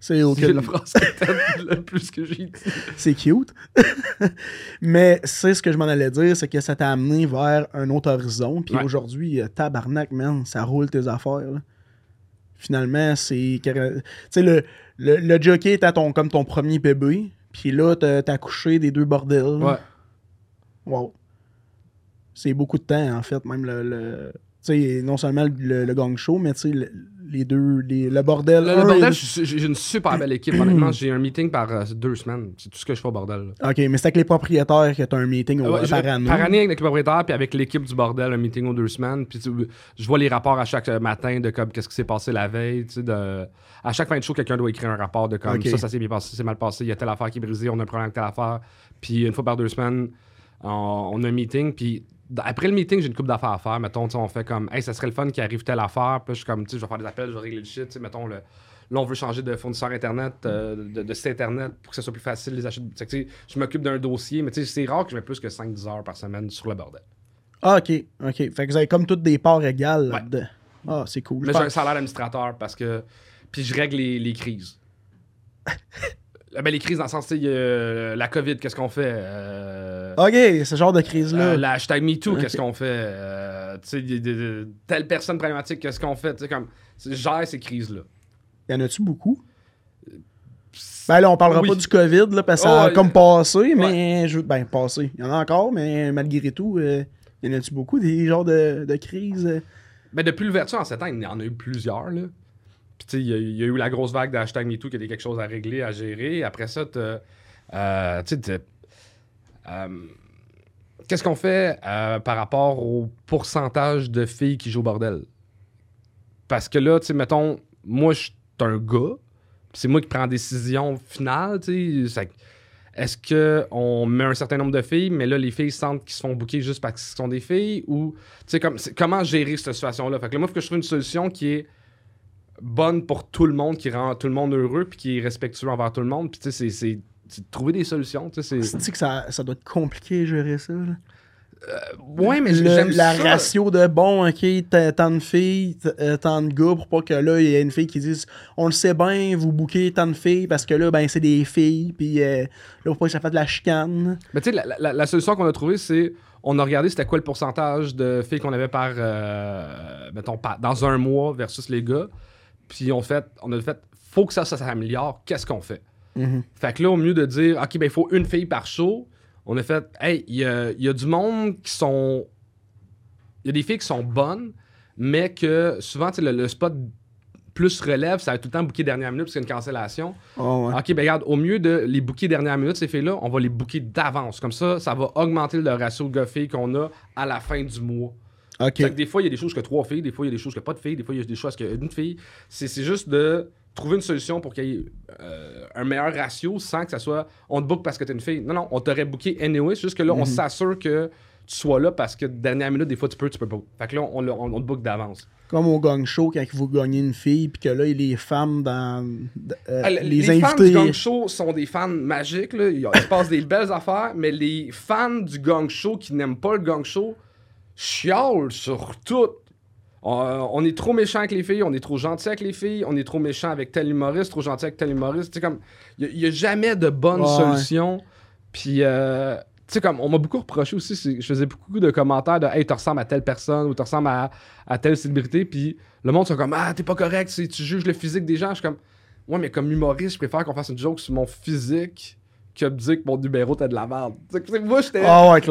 C'est ok. C'est la phrase que t'aimes le plus que j'ai dit. C'est cute. [LAUGHS] Mais c'est ce que je m'en allais dire, c'est que ça t'a amené vers un autre horizon. Puis Ouais. aujourd'hui, euh, tabarnak, man, ça roule tes affaires. là. Finalement, c'est. Tu sais, le, le, le jockey était ton, comme ton premier bébé. Puis là, t'as accouché des deux bordels. Ouais. Wow. C'est beaucoup de temps, en fait, même le. le- tu sais, non seulement le, le gang show, mais tu sais, le- les deux. les- le bordel. Le, le un et bordel, j'ai une super belle équipe. Honnêtement, j'ai un meeting par euh, deux semaines. C'est tout ce que je fais au bordel. là. Ok, mais c'est avec les propriétaires que t'as un meeting au- Ouais, par année. Par année avec le propriétaire, puis avec l'équipe du bordel, un meeting aux deux semaines. Puis tu- je vois les rapports à chaque matin de comme qu'est-ce qui s'est passé la veille. tu sais, De... À chaque fin de show, quelqu'un doit écrire un rapport de comme ça, ça s'est bien passé, ça s'est mal passé, il y a telle affaire qui est brisée, on a un problème avec telle affaire. Puis une fois par deux semaines, on, on a un meeting. Puis après le meeting, j'ai une coupe d'affaires à faire. Mettons, on fait comme, hey, ça serait le fun qu'il arrive telle affaire. Puis je suis comme, tu sais, je vais faire des appels, je vais régler le shit. Mettons, le, là, on veut changer de fournisseur Internet, euh, de, de site Internet pour que ce soit plus facile les achats. je m'occupe d'un dossier, mais tu sais, c'est rare que je mets plus que 5-10 heures par semaine sur le bordel. Ah, ok, ok. Fait que vous avez comme toutes des parts égales Ouais. là-dedans. Ah, c'est cool. Mais j'ai un salaire d'administrateur parce que. Puis je règle les, les crises. [LAUGHS] Euh, ben, les crises dans le sens, euh, la COVID, qu'est-ce qu'on fait? Euh, Ok, ce genre de crise-là. euh, la hashtag MeToo, qu'est-ce qu'on fait? Euh, tu sais, y a de- de- telle personne problématique, qu'est-ce qu'on fait? Tu sais, comme. Gère ces crises-là. Y en a-tu beaucoup? Ben là, on parlera Oui. pas du COVID, là, parce que ça Oh, a ouais. comme passé, mais... Je... Ben, passé. Il y en a encore, mais malgré tout, euh, y en a-tu beaucoup, des genres de, de crises? euh? Ben, depuis l'ouverture en 7 ans, il y en a eu plusieurs, là. Puis, tu sais, il y, a- eu la grosse vague de hashtag MeToo qui était quelque chose à régler, à gérer. Après ça, euh, tu sais, euh, qu'est-ce qu'on fait euh, par rapport au pourcentage de filles qui jouent au bordel? Parce que là, tu sais, mettons, moi, je suis un gars, c'est moi qui prends la décision finale, tu sais. Est-ce qu'on met un certain nombre de filles, mais là, les filles sentent qu'ils se font bouquer juste parce qu'ils sont des filles? Ou, tu sais, comme, comment gérer cette situation-là? Fait que là, moi, il faut que je trouve une solution qui est bonne pour tout le monde, qui rend tout le monde heureux, puis qui est respectueux envers tout le monde. Puis tu sais, c'est- de trouver des solutions. Tu sais, c'est. Que ça, ça doit être compliqué gérer ça. là? Ouais, mais j'aime la ça. ratio de bon, ok, tant de filles, euh, tant de gars, pour pas que là, il y ait une fille qui dise On le sait bien, vous bouquez tant de filles parce que là, ben, c'est des filles, puis euh, là, pour pas que ça fasse de la chicane. Mais tu sais, la, la- la solution qu'on a trouvée, c'est on a regardé c'était quoi le pourcentage de filles qu'on avait par, euh, mettons, par- dans un mois versus les gars. Puis on, fait, on a fait, faut que ça, ça s'améliore. Qu'est-ce qu'on fait? Mhm. Fait que là, au mieux de dire, OK, ben il faut une fille par show, on a fait, hey, il y a, y a du monde qui sont. Il y a des filles qui sont bonnes, mais que souvent, tu sais, le, le spot plus relève, ça va être tout le temps booké dernière minute parce qu'il y a une cancellation. Oh, ouais. Ok, ben regarde, au mieux de les booker dernière minute, ces filles-là, on va les booker d'avance. Comme ça, ça va augmenter le ratio de gars-filles qu'on a à la fin du mois. Ok. Fait que des fois, il y a des choses que trois filles, des fois, il y a des choses que pas de filles, des fois, il y a des choses que une fille. C'est c'est juste de trouver une solution pour qu'il y ait euh, un meilleur ratio sans que ça soit on te book parce que t'es une fille. Non, non, on t'aurait booké anyway. C'est juste que là, on Mhm. s'assure que tu sois là parce que dernière minute, des fois, tu peux, tu peux pas. Fait que là, on, on, on te book d'avance. Comme au gang show, quand vous gagnez une fille, puis que là, les femmes dans. euh, Ah, les, les fans du gang show sont des fans magiques. Là. Il il se passe des belles affaires, mais les fans du gang show qui n'aiment pas le gang show chiolent sur tout. On, on est trop méchant avec les filles, on est trop gentil avec les filles, on est trop méchant avec tel humoriste, trop gentil avec tel humoriste. Tu sais, comme, il n'y a, jamais de bonne Ouais, solution. Puis, euh, tu sais, comme, on m'a beaucoup reproché aussi, c'est- je faisais beaucoup de commentaires de Hey, tu ressembles à telle personne ou tu ressembles à, à telle célébrité. Puis, le monde sont comme Ah, t'es pas correct, c'est- tu juges le physique des gens. Je suis comme Ouais, mais comme humoriste, je préfère qu'on fasse une joke sur mon physique que de dire que mon numéro t'as de la merde. Moi, j'étais. Ah ouais,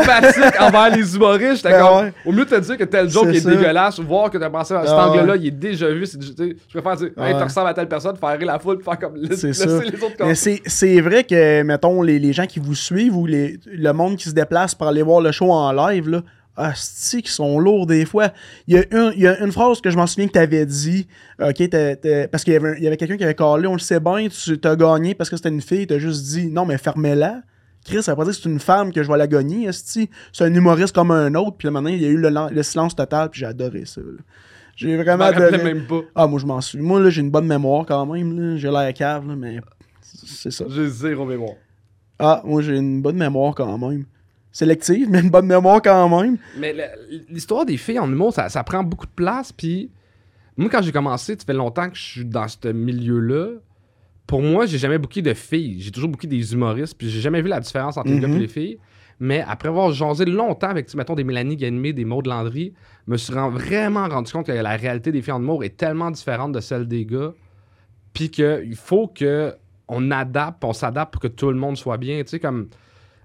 empathique envers les humoristes. J'étais Ben comme, ouais. au mieux de te dire que tel joke est ça. dégueulasse, voir que t'as pensé à cet Ah angle-là, ouais. il est déjà vu. je préfère dire, hey, Ouais. tu ressembles à telle personne, faire rire la foule, faire comme laisser les autres Mais c'est vrai que, mettons, les, les gens qui vous suivent ou les, le monde qui se déplace pour aller voir le show en live, là, asti, qui sont lourds des fois. Il y a, un- il y a une phrase que je m'en souviens que tu avais dit, ok, parce qu'il y avait, un- il y avait quelqu'un qui avait callé, on le sait bien, tu t'as gagné parce que c'était une fille, t'as juste dit, non, mais fermez-la. Chris, ça veut pas dire que c'est une femme que je vais la gagner. C'est un humoriste comme un autre, puis là, maintenant, il y a eu le, silence total, puis j'ai adoré ça. J'ai Je vraiment m'en rappelais adoré. même pas. Ah, moi, je m'en suis. Moi, là, j'ai une bonne mémoire quand même. J'ai l'air cave, là, mais c'est ça. J'ai zéro mémoire. Ah, moi j'ai une bonne mémoire quand même. Sélective, mais une bonne mémoire quand même. Mais l'histoire des filles en humour, ça, ça prend beaucoup de place. Puis moi, quand j'ai commencé, ça fait longtemps que je suis dans ce milieu-là. Pour moi, j'ai jamais booké de filles. J'ai toujours booké des humoristes. Puis j'ai jamais vu la différence entre les gars Mhm. et les filles. Mais après avoir jasé longtemps avec, mettons, des Mélanie Ganimé, des Maud Landry, je me suis vraiment rendu compte que la réalité des filles en humour est tellement différente de celle des gars. Puis qu'il faut que on adapte, on s'adapte pour que tout le monde soit bien. Tu sais, comme.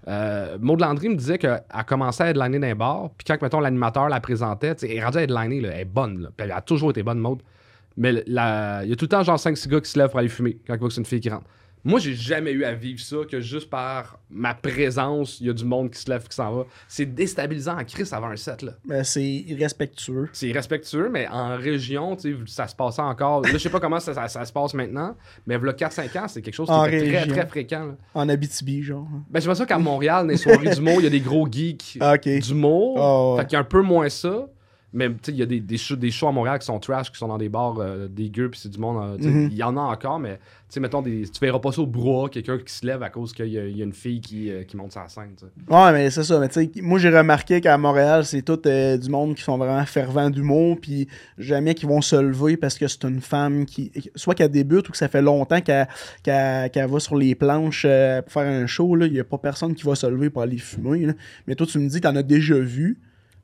Euh, Maud Landry me disait qu'elle commençait à headliner dans les bars, puis quand, mettons, l'animateur la présentait, elle est rendue à headliner, là, elle est bonne, elle a toujours été bonne, Maud. Mais il y a tout le temps, genre, 5-6 gars qui se lèvent pour aller fumer quand ils voient que c'est une fille qui rentre. Moi, j'ai jamais eu à vivre ça, que juste par ma présence, il y a du monde qui se lève, qui s'en va. C'est déstabilisant en crise avant un set, là. Ben, c'est irrespectueux. C'est respectueux, mais en région, tu sais, ça se passait encore. Là, je sais pas comment ça, ça- ça se passe maintenant, mais a 4-5 ans, c'est quelque chose qui En était très, région. très fréquent. là. En Abitibi, genre. Ben, c'est pas ça qu'à Montréal, dans les soirées d'humour, il y a des gros geeks Ah, ok. d'humour. Ah, ouais. Fait qu'il y a un peu moins ça. Mais tu sais, il y a des, des, shows, des shows à Montréal qui sont trash, qui sont dans des bars euh, dégueux, puis c'est du monde. tu sais, Mhm. Il y en a encore, mais tu sais, mettons, des, tu verras pas ça au brouhaha, quelqu'un qui se lève à cause qu'il y, a- il y a une fille qui, euh, qui monte la scène. tu sais. Ouais, mais c'est ça. Mais tu sais, moi, j'ai remarqué qu'à Montréal, c'est tout euh, du monde qui sont vraiment fervents d'humour, puis jamais qui vont se lever parce que c'est une femme qui. Soit qu'elle débute ou que ça fait longtemps qu'elle va sur les planches euh, pour faire un show. Il n'y a pas personne qui va se lever pour aller fumer, là. Mais toi, tu me dis que t'en as déjà vu.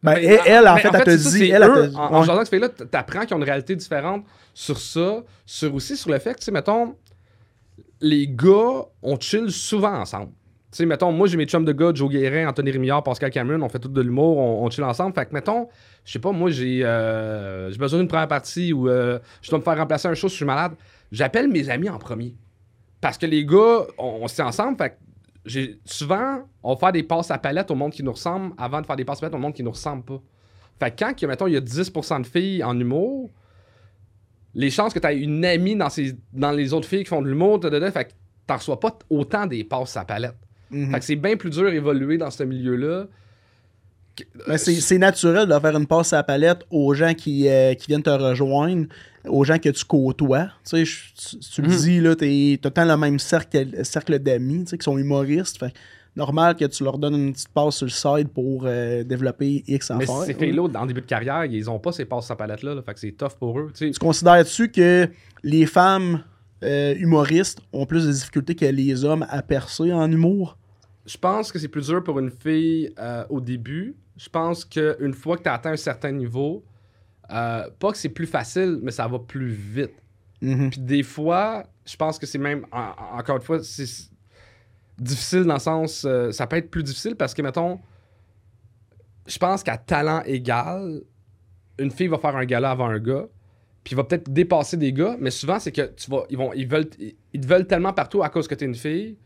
Ben, elle, elle, en fait, elle te dit. Elle, eux, te en, en ouais. ce t- t'apprends qu'ils ont une réalité différente sur ça, sur aussi sur le fait que, tu sais, mettons, les gars, on chill souvent ensemble. Tu sais, mettons, moi, j'ai mes chums de gars, Joe Guérin, Anthony Rémillard, Pascal Cameron, on fait tout de l'humour, on, on chill ensemble. Fait que, mettons, je sais pas, moi, j'ai euh, j'ai besoin d'une première partie où euh, je dois me faire remplacer un show si je suis malade. J'appelle mes amis en premier. Parce que les gars, on, on se tient ensemble, fait que souvent, on va faire des passes à palette au monde qui nous ressemble avant de faire des passes à palette au monde qui nous ressemble pas. Fait que quand, mettons, il y a 10% de filles en humour, les chances que tu aies une amie dans, ces, dans les autres filles qui font de l'humour, fait que t'en reçois pas autant des passes à palette. Mhm. Fait que c'est bien plus dur d'évoluer dans ce milieu-là Mais c'est naturel de faire une passe à la palette aux gens qui, euh, qui viennent te rejoindre, aux gens que tu côtoies. Tu sais, je- tu, tu le Mhm. dis, là, t'es tout le même cercle, cercle d'amis, tu sais, qui sont humoristes. Fait normal que tu leur donnes une petite passe sur le side pour euh, développer X Mais affaires. ces filles-là, en début de carrière, ils ont pas ces passes à palette-là. là. fait que c'est tough pour eux. tu sais. Tu considères-tu que les femmes euh, humoristes ont plus de difficultés que les hommes à percer en humour? Je pense que c'est plus dur pour une fille au début. Je pense qu'une fois que tu as atteint un certain niveau, euh, pas que c'est plus facile, mais ça va plus vite. Mhm. Puis des fois, je pense que c'est même, en- en- encore une fois, c'est difficile dans le sens, euh, ça peut être plus difficile parce que, mettons, je pense qu'à talent égal, une fille va faire un gala avant un gars, puis il va peut-être dépasser des gars, mais souvent, c'est que tu vas, ils, vont, ils, veulent, ils te veulent tellement partout à cause que tu es une fille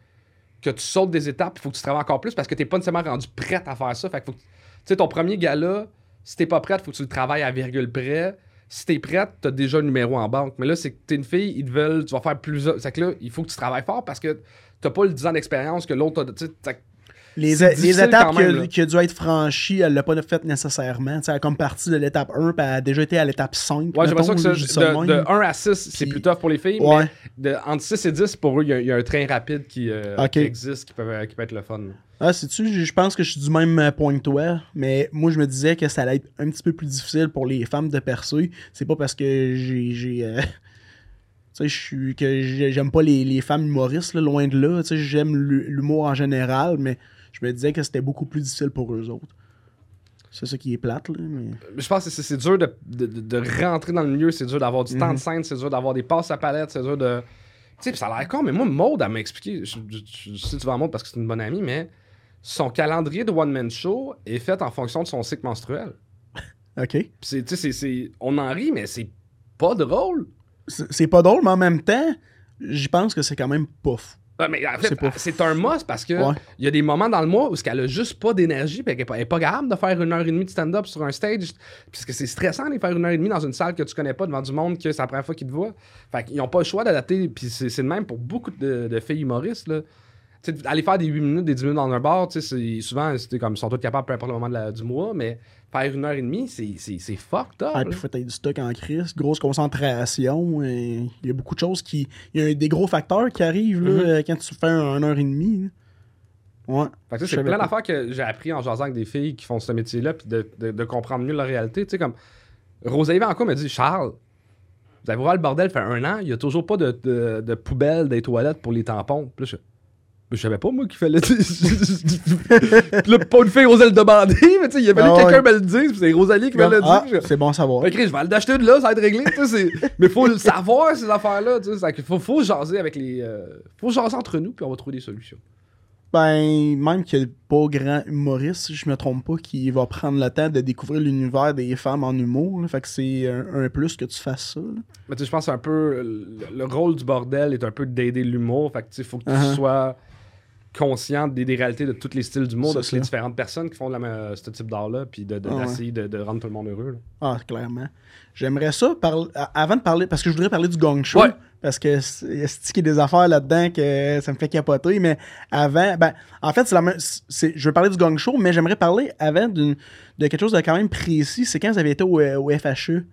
que tu sautes des étapes, il faut que tu travailles encore plus parce que tu pas nécessairement rendu prête à faire ça. Fait que faut que- sais, ton premier gala, si t'es pas prête, faut que tu le travailles à virgule près. Si t'es prête, t'as déjà un numéro en banque. Mais là, c'est que t'es une fille, ils te veulent, tu vas faire plusieurs. C'est que là, il faut que tu travailles fort parce que t'as pas le 10 ans d'expérience que l'autre a. Les, les étapes qui, a, dû être franchies, elle l'a pas fait nécessairement. Elle a comme partie de l'étape 1, puis elle a déjà été à l'étape 5. Ouais, j'ai l'impression que ça, de, de 1 à 6, c'est plus tough pour les filles. Ouais. Mais de, entre 6 et 10, pour eux, il y a- il y, a un train rapide qui, euh, qui existe, qui peut, qui peut être le fun. Ah, sais-tu, je pense que je suis du même euh, point que toi, mais moi, je me disais que ça allait être un petit peu plus difficile pour les femmes de percer. C'est pas parce que j'ai. j'ai, euh, [LAUGHS] Tu sais, je suis que j'ai- j'aime pas les, les femmes humoristes, là, loin de là. Tu sais, j'aime l'hu- l'humour en général, mais je me disais que c'était beaucoup plus difficile pour eux autres. C'est ça qui est plate, là. Mais... Je pense que c'est- dur de, de, de- de rentrer dans le milieu, c'est dur d'avoir du temps Mhm. de scène, c'est dur d'avoir des passes à palette, c'est dur de. Tu sais, ça a l'air con, mais moi, Maude, elle m'a expliqué. Je, je- je- je sais que tu vas en Maude parce que c'est une bonne amie, mais son calendrier de one-man show est fait en fonction de son cycle menstruel. [LAUGHS] OK. Puis c'est- tu sais, c'est- c'est- on en rit, mais c'est pas drôle. C'est c'est pas drôle, mais en même temps, j'y pense que c'est quand même pas fou. Ouais, mais en fait, C'est un must parce que Ouais. il y a des moments dans le mois où elle a juste pas d'énergie, puis elle est pas, capable de faire une heure et demie de stand-up sur un stage, parce que c'est stressant de faire une heure et demie dans une salle que tu connais pas devant du monde que c'est la première fois qu'ils te voient. Fait qu'ils ont pas le choix d'adapter, puis c'est c'est le même pour beaucoup de, de filles humoristes là. Aller faire des 8 minutes, des 10 minutes dans un bar, c'est- souvent, c'était comme ils sont tous capables peu importe le moment de la- du mois, mais faire une heure et demie, c'est c'est- c'est fucked up. Ah, puis faut être du stock en crise, grosse concentration. Il y a beaucoup de choses qui. Il y a des gros facteurs qui arrivent là, Mhm. euh, quand tu fais un, une heure et demie. là. Ouais. Fait que c'est plein d'affaires que j'ai appris en jasant avec des filles qui font ce métier-là, puis de, de- de comprendre mieux la réalité. Tu sais, comme Rosalie Vanco m'a dit Charles, vous avez voir le bordel fait un an, il y a toujours pas de, de, poubelle des toilettes pour les tampons. Puis là, je, je savais pas, moi, qu'il fallait. [LAUGHS] là, pas une fille le demander, mais tu sais, il y avait Ah que quelqu'un ouais. me le dise, puis c'est Rosalie qui me l'a dit. Ah, je- c'est bon à savoir. Fait que, je vais aller l'acheter de là, ça va être réglé. tu sais, Mais faut le savoir, ces affaires-là. tu sais, Faut, faut jaser avec les. euh, faut jaser entre nous, puis on va trouver des solutions. Ben, même qu'il n'y a pas grand humoriste, si je me trompe pas, qui va prendre le temps de découvrir l'univers des femmes en humour. là. Fait que c'est un, un plus que tu fasses ça. là. Mais tu sais, je pense que c'est un peu. Le, le rôle du bordel est un peu d'aider l'humour. Fait que tu faut que tu Uh-huh. sois conscient des, des réalités de tous les styles d'humour, de C'est toutes les différentes personnes qui font de la ce type d'art-là, puis de, de- Ah ouais. d'essayer de, de rendre tout le monde heureux. là. Ah, clairement. J'aimerais ça, parler avant de parler, parce que je voudrais parler du gong show, Ouais. parce que c'est- il y a des affaires là-dedans que ça me fait capoter, mais avant, ben, en fait, c'est la même, je veux parler du gong show, mais j'aimerais parler avant de quelque chose de quand même précis, c'est quand vous avez été au, euh, au FHE.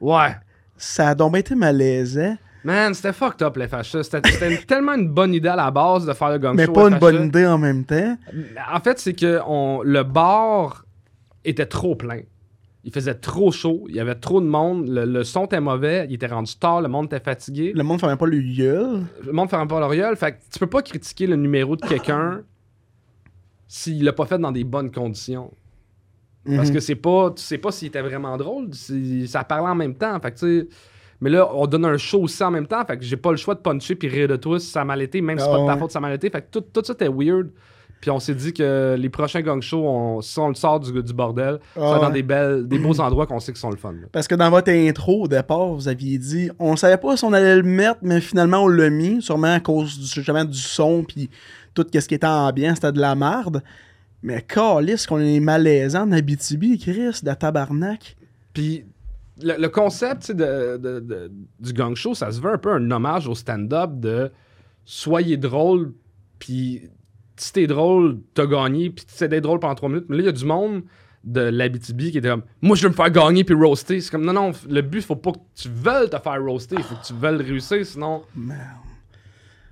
Ouais. Ça a donc été malaisant, Man, c'était fucked up, les FHE. C'était tellement une bonne idée à la base de faire le gang mais show pas une bonne idée en même temps. En fait, c'est que on, le bar était trop plein. Il faisait trop chaud, il y avait trop de monde, le, le son était mauvais, il était rendu tard, le monde était fatigué. Le monde ne fait pas le gueule. Le monde fait pas l'oriole. Fait que tu peux pas critiquer le numéro de quelqu'un [COUGHS] s'il l'a pas fait dans des bonnes conditions. Parce Mhm. que c'est pas. Tu sais pas s'il était vraiment drôle. Ça parlait en même temps. Fait que tu sais. Mais là, on donne un show aussi en même temps. Fait que j'ai pas le choix de puncher puis rire de toi si ça a mal été, même si c'est Ah pas de ta ouais. faute ça a mal été. Fait que tout, tout ça était weird. Puis on s'est dit que les prochains gang shows, on, si on le sort du, du bordel, ça va Ah dans ouais. des, belles, des beaux [CLEARS THROAT] endroits qu'on sait qui sont le fun. là. Parce que dans votre intro, au départ, vous aviez dit on savait pas si on allait le mettre, mais finalement on l'a mis, sûrement à cause du, justement du son puis tout ce qui était ambiant, c'était de la merde. Mais calisse qu'on est malaisant en Abitibi, Chris, de tabarnak. Puis le, le concept de, de- de- du gang show, ça se veut un peu un hommage au stand-up de soyez drôle, puis si t'es drôle, t'as gagné, puis c'est d'être drôle pendant trois minutes. Mais là, il y a du monde de l'Abitibi qui était comme moi je veux me faire gagner puis roaster. C'est comme non non le but faut pas que tu veuilles te faire roaster il faut que tu veuilles réussir sinon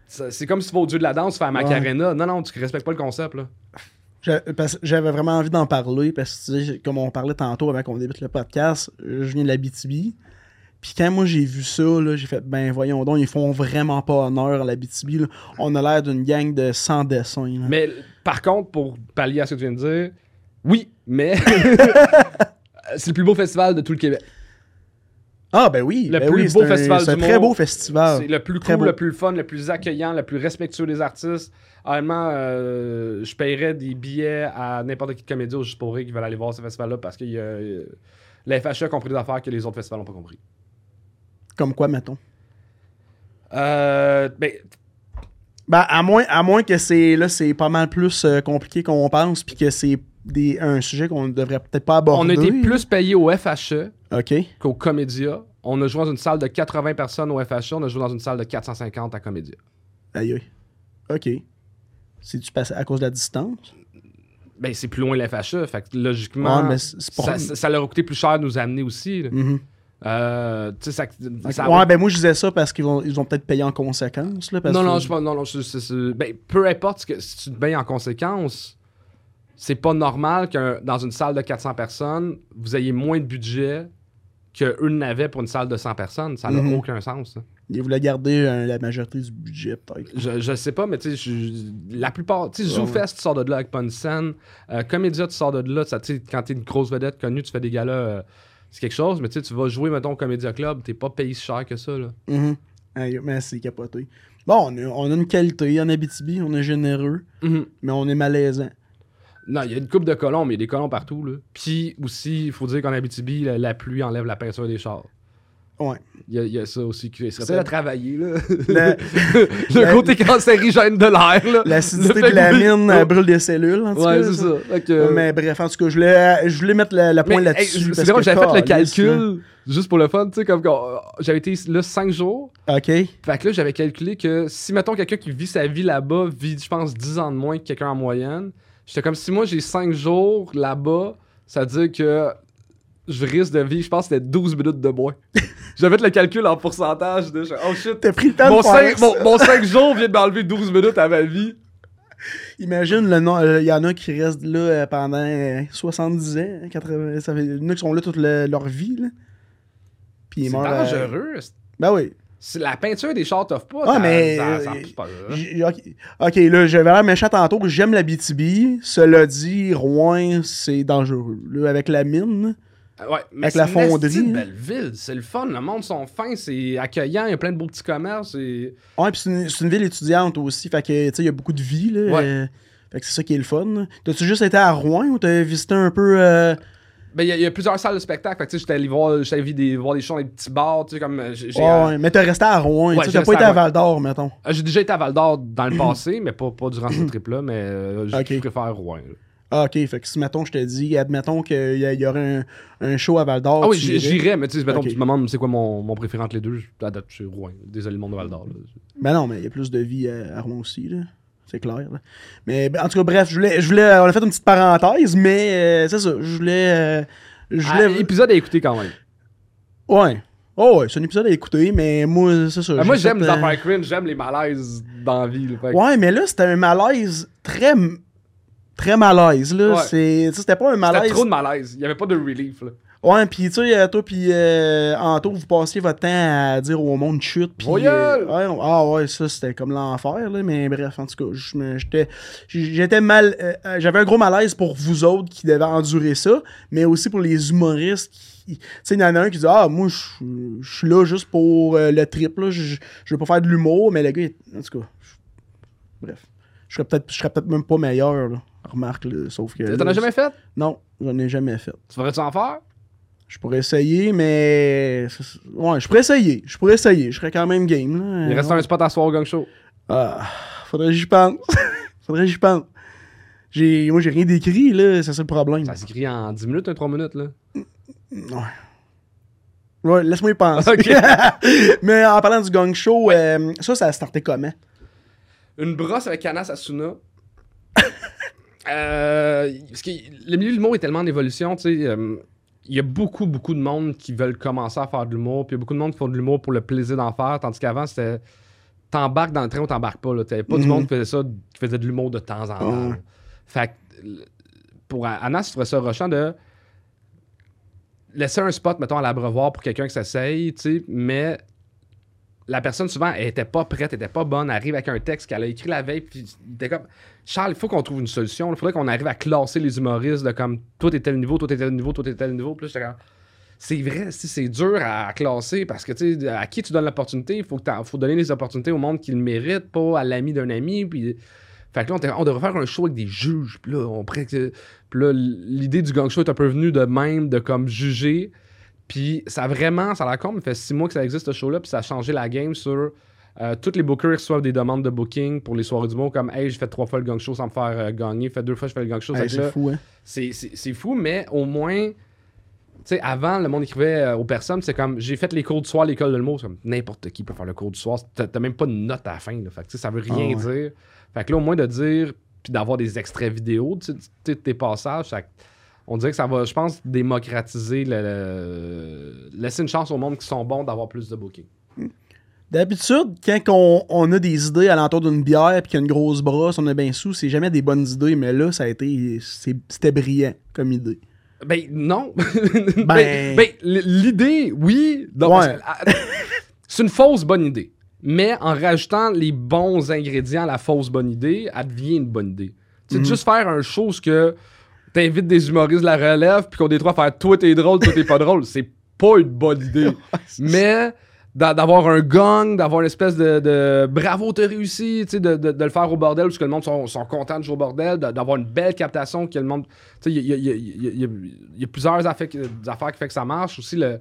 c'est comme si tu vas au dieu de la danse faire Macarena non non tu respectes pas le concept là J'avais vraiment envie d'en parler parce que, tu sais, comme on parlait tantôt avant qu'on débute le podcast, je viens de la BTB. Puis quand moi j'ai vu ça, j'ai fait, ben voyons donc, ils font vraiment pas honneur à la BTB. On a l'air d'une gang de sans dessin. là. mais par contre pour pallier à ce que tu viens de dire oui mais [LAUGHS] [LAUGHS] c'est le plus beau festival de tout le Québec Ah ben oui, Le ben plus oui, beau c'est un- festival C'est un très beau festival. C'est le plus Très cool, beau. le plus fun, le plus accueillant, le plus respectueux des artistes. Honnêtement, euh, je paierais des billets à n'importe qui de comédie ou juste pour rire qui veulent aller voir ce festival-là parce que euh, la FHE a compris des affaires que les autres festivals n'ont pas compris. Comme quoi, mettons? Euh, ben, Ben, à moins, à moins que c'est là, c'est pas mal plus euh, compliqué qu'on pense, puis que c'est des, un sujet qu'on ne devrait peut-être pas aborder. on a été plus payé au FHE OK. qu'au Comédia. On a joué dans une salle de 80 personnes au FHE, on a joué dans une salle de 450 à Comédia. Aïe, aïe. OK. C'est-tu passé à cause de la distance? Ben, c'est plus loin le FHE, fait que logiquement, Ouais, mais ça, leur a coûté plus cher de nous amener aussi. là. Mhm. Euh, tu ça, Ouais, ben moi je disais ça parce qu'ils vont, ils ont peut-être payé en conséquence. Là, parce non, que- non, je pas. Non, non, je- ben, peu importe ce que, si tu te baignes en conséquence, c'est pas normal que dans une salle de 400 personnes, vous ayez moins de budget qu'eux n'avaient pour une salle de 100 personnes. Ça n'a Mhm. aucun sens. ça. Ils voulaient garder euh, la majorité du budget, peut-être. Je, je sais pas, mais tu sais, je- la plupart. Tu sais, Ouais. Tu sors de là avec pas une scène. Euh, Comédia, tu sors de là. Ça, quand t'es une grosse vedette connue, tu fais des galas. euh, c'est quelque chose, mais tu vas jouer, mettons, au Comédia Club, t'es pas payé si cher que ça. Là. Aïe, mais c'est capoté. Bon, on a, on a une qualité en Abitibi, on est généreux, Mhm. mais on est malaisant. Non, il y a une coupe de colons, mais il y a des colons partout. Là. Puis aussi, il faut dire qu'en Abitibi, la, la pluie enlève la peinture des chars. Ouais. Il y, a- il y a ça aussi qui serait C'est- peut-être à travailler. Là. [LAUGHS] La- [LAUGHS] le la- côté cancérigène de l'air. là. L'acidité de la mine brûle des cellules, en tout Ouais, cas, c'est ça. Mais bref, en tout cas, je voulais, je voulais mettre la, pointe là-dessus. c'est que, j'avais fait le calcul, juste pour le fun, tu sais, comme quand- j'avais été là 5 jours. OK. Fait que là, j'avais calculé que si, mettons, quelqu'un qui vit sa vie là-bas vit, je pense, 10 ans de moins que quelqu'un en moyenne, j'étais comme si moi j'ai 5 jours là-bas, ça veut dire que je risque de vivre, je pense, que c'était 12 minutes de moins. [LAUGHS] j'avais fait le calcul en pourcentage de. Oh shit! T'as pris le temps Mon de faire 5, ça. mon, mon cinq jours vient de m'enlever 12 minutes à ma vie. Imagine, le nom- euh, il y en a qui restent là euh, pendant euh, 70 ans, 80, ça fait, il y en a qui sont là toute le- leur vie, là. Puis ils C'est meurent, euh, dangereux. Ben oui. C'est- La peinture des chars t'offre pas. Ah, ça- mais, ça- ça- euh, c'est pas grave. J- ok, là, j'avais l'air méchant tantôt. J'aime la BTB. Cela dit, Rouen, c'est dangereux. Là, avec la mine. Ah Ouais, mais Avec c'est la une fonderie, de hein. belle ville, c'est le fun, le monde sont fins, c'est accueillant, il y a plein de beaux petits commerces. Et... Ouais, puis c'est une, c'est une ville étudiante aussi. Fait que, tu sais, il y a beaucoup de vie, là. Ouais. euh, fait que c'est ça qui est le fun. T'as-tu juste été à Rouen ou t'as visité un peu. euh, il y, a- il y a plusieurs salles de spectacle, j'étais allé voir, j'étais allé des, voir des shows dans des petits bars, tu sais, comme. euh, Ouais, euh, ouais, mais t'as resté à Rouen. Ouais, tu t'as pas été à. Val d'Or, mettons. euh, j'ai déjà été à Val d'Or dans le [CLEARS THROAT] passé, mais pas, pas durant ce trip-là, mais euh, je Ok. préfère Rouen. là. Ah, ok. Fait que si, mettons, je te dis, admettons qu'il y, y aurait un, un show à Val d'Or. Ah oui, j'irais, mais tu sais, mettons, Ok. tu me demandes c'est quoi mon, mon préféré entre les deux, je- à date, c'est Rouen. Désolé, le monde de Val d'Or. Ben non, mais il y a plus de vie à, à Rouen aussi, là. C'est clair. là. Mais ben, en tout cas, bref, je voulais, je voulais, on a fait une petite parenthèse, mais euh, c'est ça. Je voulais. euh, je Ah, voulais. épisode à écouter quand même. ouais. Oh, ouais, c'est un épisode à écouter, mais moi, c'est ça. Ah, moi, j'ai j'aime les euh, affaires cringe, j'aime les malaises dans la vie. là, fait que- Ouais, mais là, c'était un malaise très. Très malaise, là. Ouais. C'est, c'était pas un C'était malaise. trop de malaise. Il n'y avait pas de relief. Là. Ouais, pis tu sais, euh, toi pis euh, Anto, vous passiez votre temps à dire au monde chute. Pis, Voyelle! euh, ouais, ah ouais, ça c'était comme l'enfer, là. Mais bref, en tout cas, j'étais j'étais mal. euh, euh, J'avais un gros malaise pour vous autres qui devaient endurer ça, mais aussi pour les humoristes qui. Tu sais, il y en a un qui dit Ah, moi, je suis là juste pour euh, le trip, là. Je veux pas faire de l'humour, mais le gars, en tout cas. Bref. Je serais peut-être je serais peut-être même pas meilleur, là. Remarque, là. Sauf que. T'en as jamais fait? Non, j'en ai jamais fait. Tu ferais-tu en faire? Je pourrais essayer, mais. Ouais, je pourrais essayer. Je pourrais essayer. Je serais quand même game. Là. Il reste un spot à soir au gang show. Ah, faudrait que j'y pense. [LAUGHS] faudrait que j'y pense. J'ai... Moi, j'ai rien d'écrit, là. C'est ça le problème. Ça s'écrit en 10 minutes, 3 minutes. là. Ouais. Ouais, laisse-moi y penser. [LAUGHS] Ok. [LAUGHS] mais en parlant du gang show, euh, ça, ça a starté comment? Une brosse avec Canas Asuna. Euh, parce que le milieu de l'humour est tellement en évolution, tu sais. euh, il y a beaucoup, beaucoup de monde qui veulent commencer à faire de l'humour, puis il y a beaucoup de monde qui font de l'humour pour le plaisir d'en faire, tandis qu'avant, c'était t'embarques dans le train ou t'embarques pas. là. T'avais pas du Mhm. monde qui faisait ça, qui faisait de l'humour de temps en temps. Fait que, pour Anna, je trouvais ça rushant de laisser un spot, mettons, à l'abreuvoir pour quelqu'un qui s'essaye, tu sais, mais la personne, souvent, elle était pas prête, elle était pas bonne, arrive avec un texte qu'elle a écrit la veille, puis était comme Charles, il faut qu'on trouve une solution, il faudrait qu'on arrive à classer les humoristes de comme toi t'es tel niveau, toi t'es tel niveau, toi t'es tel niveau, puis là, c'est vrai, c'est dur à classer parce que tu sais, à qui tu donnes l'opportunité, il faut, faut donner les opportunités au monde qui le mérite, pas à l'ami d'un ami. Puis... Fait que là, on, on devrait faire un show avec des juges. Puis là, l'idée du gang show est un peu venue de même, de comme juger. Puis ça a vraiment, ça a l'air con, mais ça fait six mois que ça existe ce show-là, puis ça a changé la game sur. euh, tous les bookers reçoivent des demandes de booking pour les soirées du mot, comme Hey, j'ai fait trois fois le gang show sans me faire euh, gagner, fait deux fois je fais le gang show. Hey, c'est fou, hein. c'est- fou, mais au moins, tu sais, avant, le monde écrivait euh, aux personnes, c'est comme j'ai fait les cours du soir à l'école de le mot. C'est comme n'importe qui peut faire le cours du soir. T'as même pas de note à la fin. Là. Fait que, tu sais, ça veut rien Ah dire. Fait que là, au moins de dire, puis d'avoir des extraits vidéo tu tes passages, ça- on dirait que ça va, je pense, démocratiser, le, le- laisser une chance au monde qui sont bons d'avoir plus de booking. D'habitude, quand on, on a des idées alentour d'une bière puis qu'il y a une grosse brosse, on est bien sous, c'est jamais des bonnes idées, mais là, ça a été. c'est- C'était brillant comme idée. Ben non. [LAUGHS] Ben- ben, ben, l'idée, oui. Ouais. ah, [LAUGHS] c'est une fausse bonne idée. Mais en rajoutant les bons ingrédients à la fausse bonne idée, elle devient une bonne idée. Sais, Mhm. juste faire un où que t'invites des humoristes de la relève puis qu'on des trois faire toi t'es drôle, toi t'es pas drôle, c'est pas une bonne idée. [LAUGHS] Mais d'a- d'avoir un gang, d'avoir une espèce de, de bravo, t'as réussi, tu sais, de, de- de le faire au bordel parce que le monde sont, sont contents de jouer au bordel, de- d'avoir une belle captation que le monde. Tu sais, il y y y a- y plusieurs affaires, qui- fait que ça marche. Aussi, le,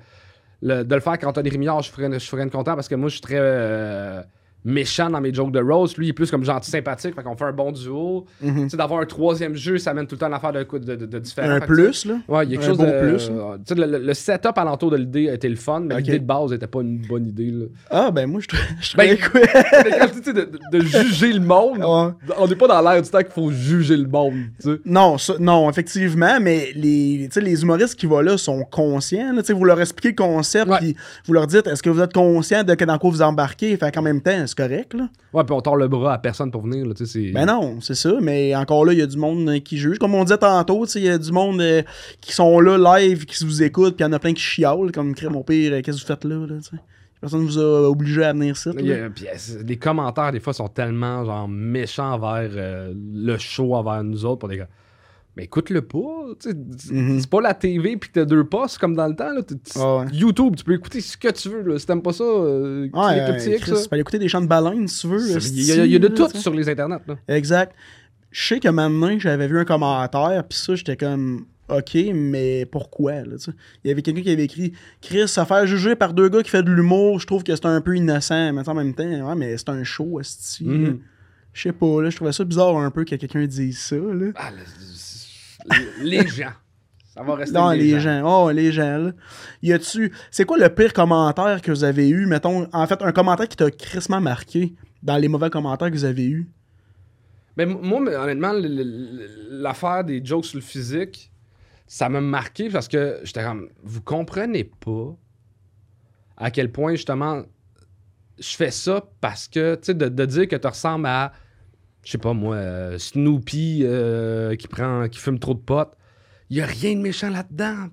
le- de le faire quand Anthony Rémillard, je ferais, je ferais content parce que moi, je suis très euh, méchant dans mes jokes de Rose. Lui, il est plus comme gentil sympathique, fait qu'on fait un bon duo. Tu sais, d'avoir un troisième jeu, ça amène tout le temps une affaire de, de, de, de différent. Un plus, là? Ouais, il y a quelque Un chose bon de. plus, euh, tu sais, le, le- setup alentour de l'idée a été le fun, mais l'idée de base n'était pas une bonne idée. Là. Ah, ben moi, je trou- je Ben, trouvais sais, [LAUGHS] de, de- juger le monde, Ouais. on n'est pas dans l'air du temps qu'il faut juger le monde. Tu sais. Non, ça- non, effectivement, mais les, les humoristes qui vont là sont conscients. Là, Tu sais, vous leur expliquez le concept, puis vous leur dites est-ce que vous êtes conscient de que dans quoi vous embarquez? Fait qu'en même temps, c'est correct. Là. Ouais, puis on tord le bras à personne pour venir. Là, Ben non, c'est ça, mais encore là, il y a du monde euh, qui juge. Comme on disait tantôt, il y a du monde euh, qui sont là live, qui vous écoutent, puis il y en a plein qui chialent, comme crée mon pire, euh, qu'est-ce que vous faites là, là? Personne vous a obligé à venir ici. là. Il y a- puis, c'est- les commentaires, des fois, sont tellement genre méchants envers euh, le show, envers nous autres. Pour des gars. Mais écoute-le pas. C'est Mhm. c'est pas la TV puis t'as deux postes comme dans le temps. Là. Ah ouais. YouTube, tu peux écouter ce que tu veux. Là. Si t'aimes pas ça, euh, Ouais, euh, petit Chris, ça. tu peux aller écouter des chants de baleines si tu veux. Il y, a- il y a de tout sur les internets. Là. Exact. Je sais que maintenant, j'avais vu un commentaire, puis ça, j'étais comme, OK, mais pourquoi, là? Il y avait quelqu'un qui avait écrit, Chris, se faire juger par deux gars qui fait de l'humour, je trouve que c'est un peu innocent, mais en même temps, ouais, mais c'est un show, esti. là. Je sais pas, là, je trouvais ça bizarre un peu que quelqu'un dise ça, là. Ah, le- les gens. Ça va rester Non, les, les gens. gens. Oh, les gens, là. Y a-tu. C'est quoi le pire commentaire que vous avez eu? Mettons, en fait, un commentaire qui t'a crissement marqué dans les mauvais commentaires que vous avez eus? Mais m- moi, honnêtement, l'affaire des jokes sur le physique, ça m'a marqué parce que j'étais comme, vous comprenez pas à quel point, justement, je fais ça parce que, tu sais, de, de dire que tu ressembles à, je sais pas moi, euh, Snoopy euh, qui prend, qui fume trop de potes, il y a rien de méchant là-dedans.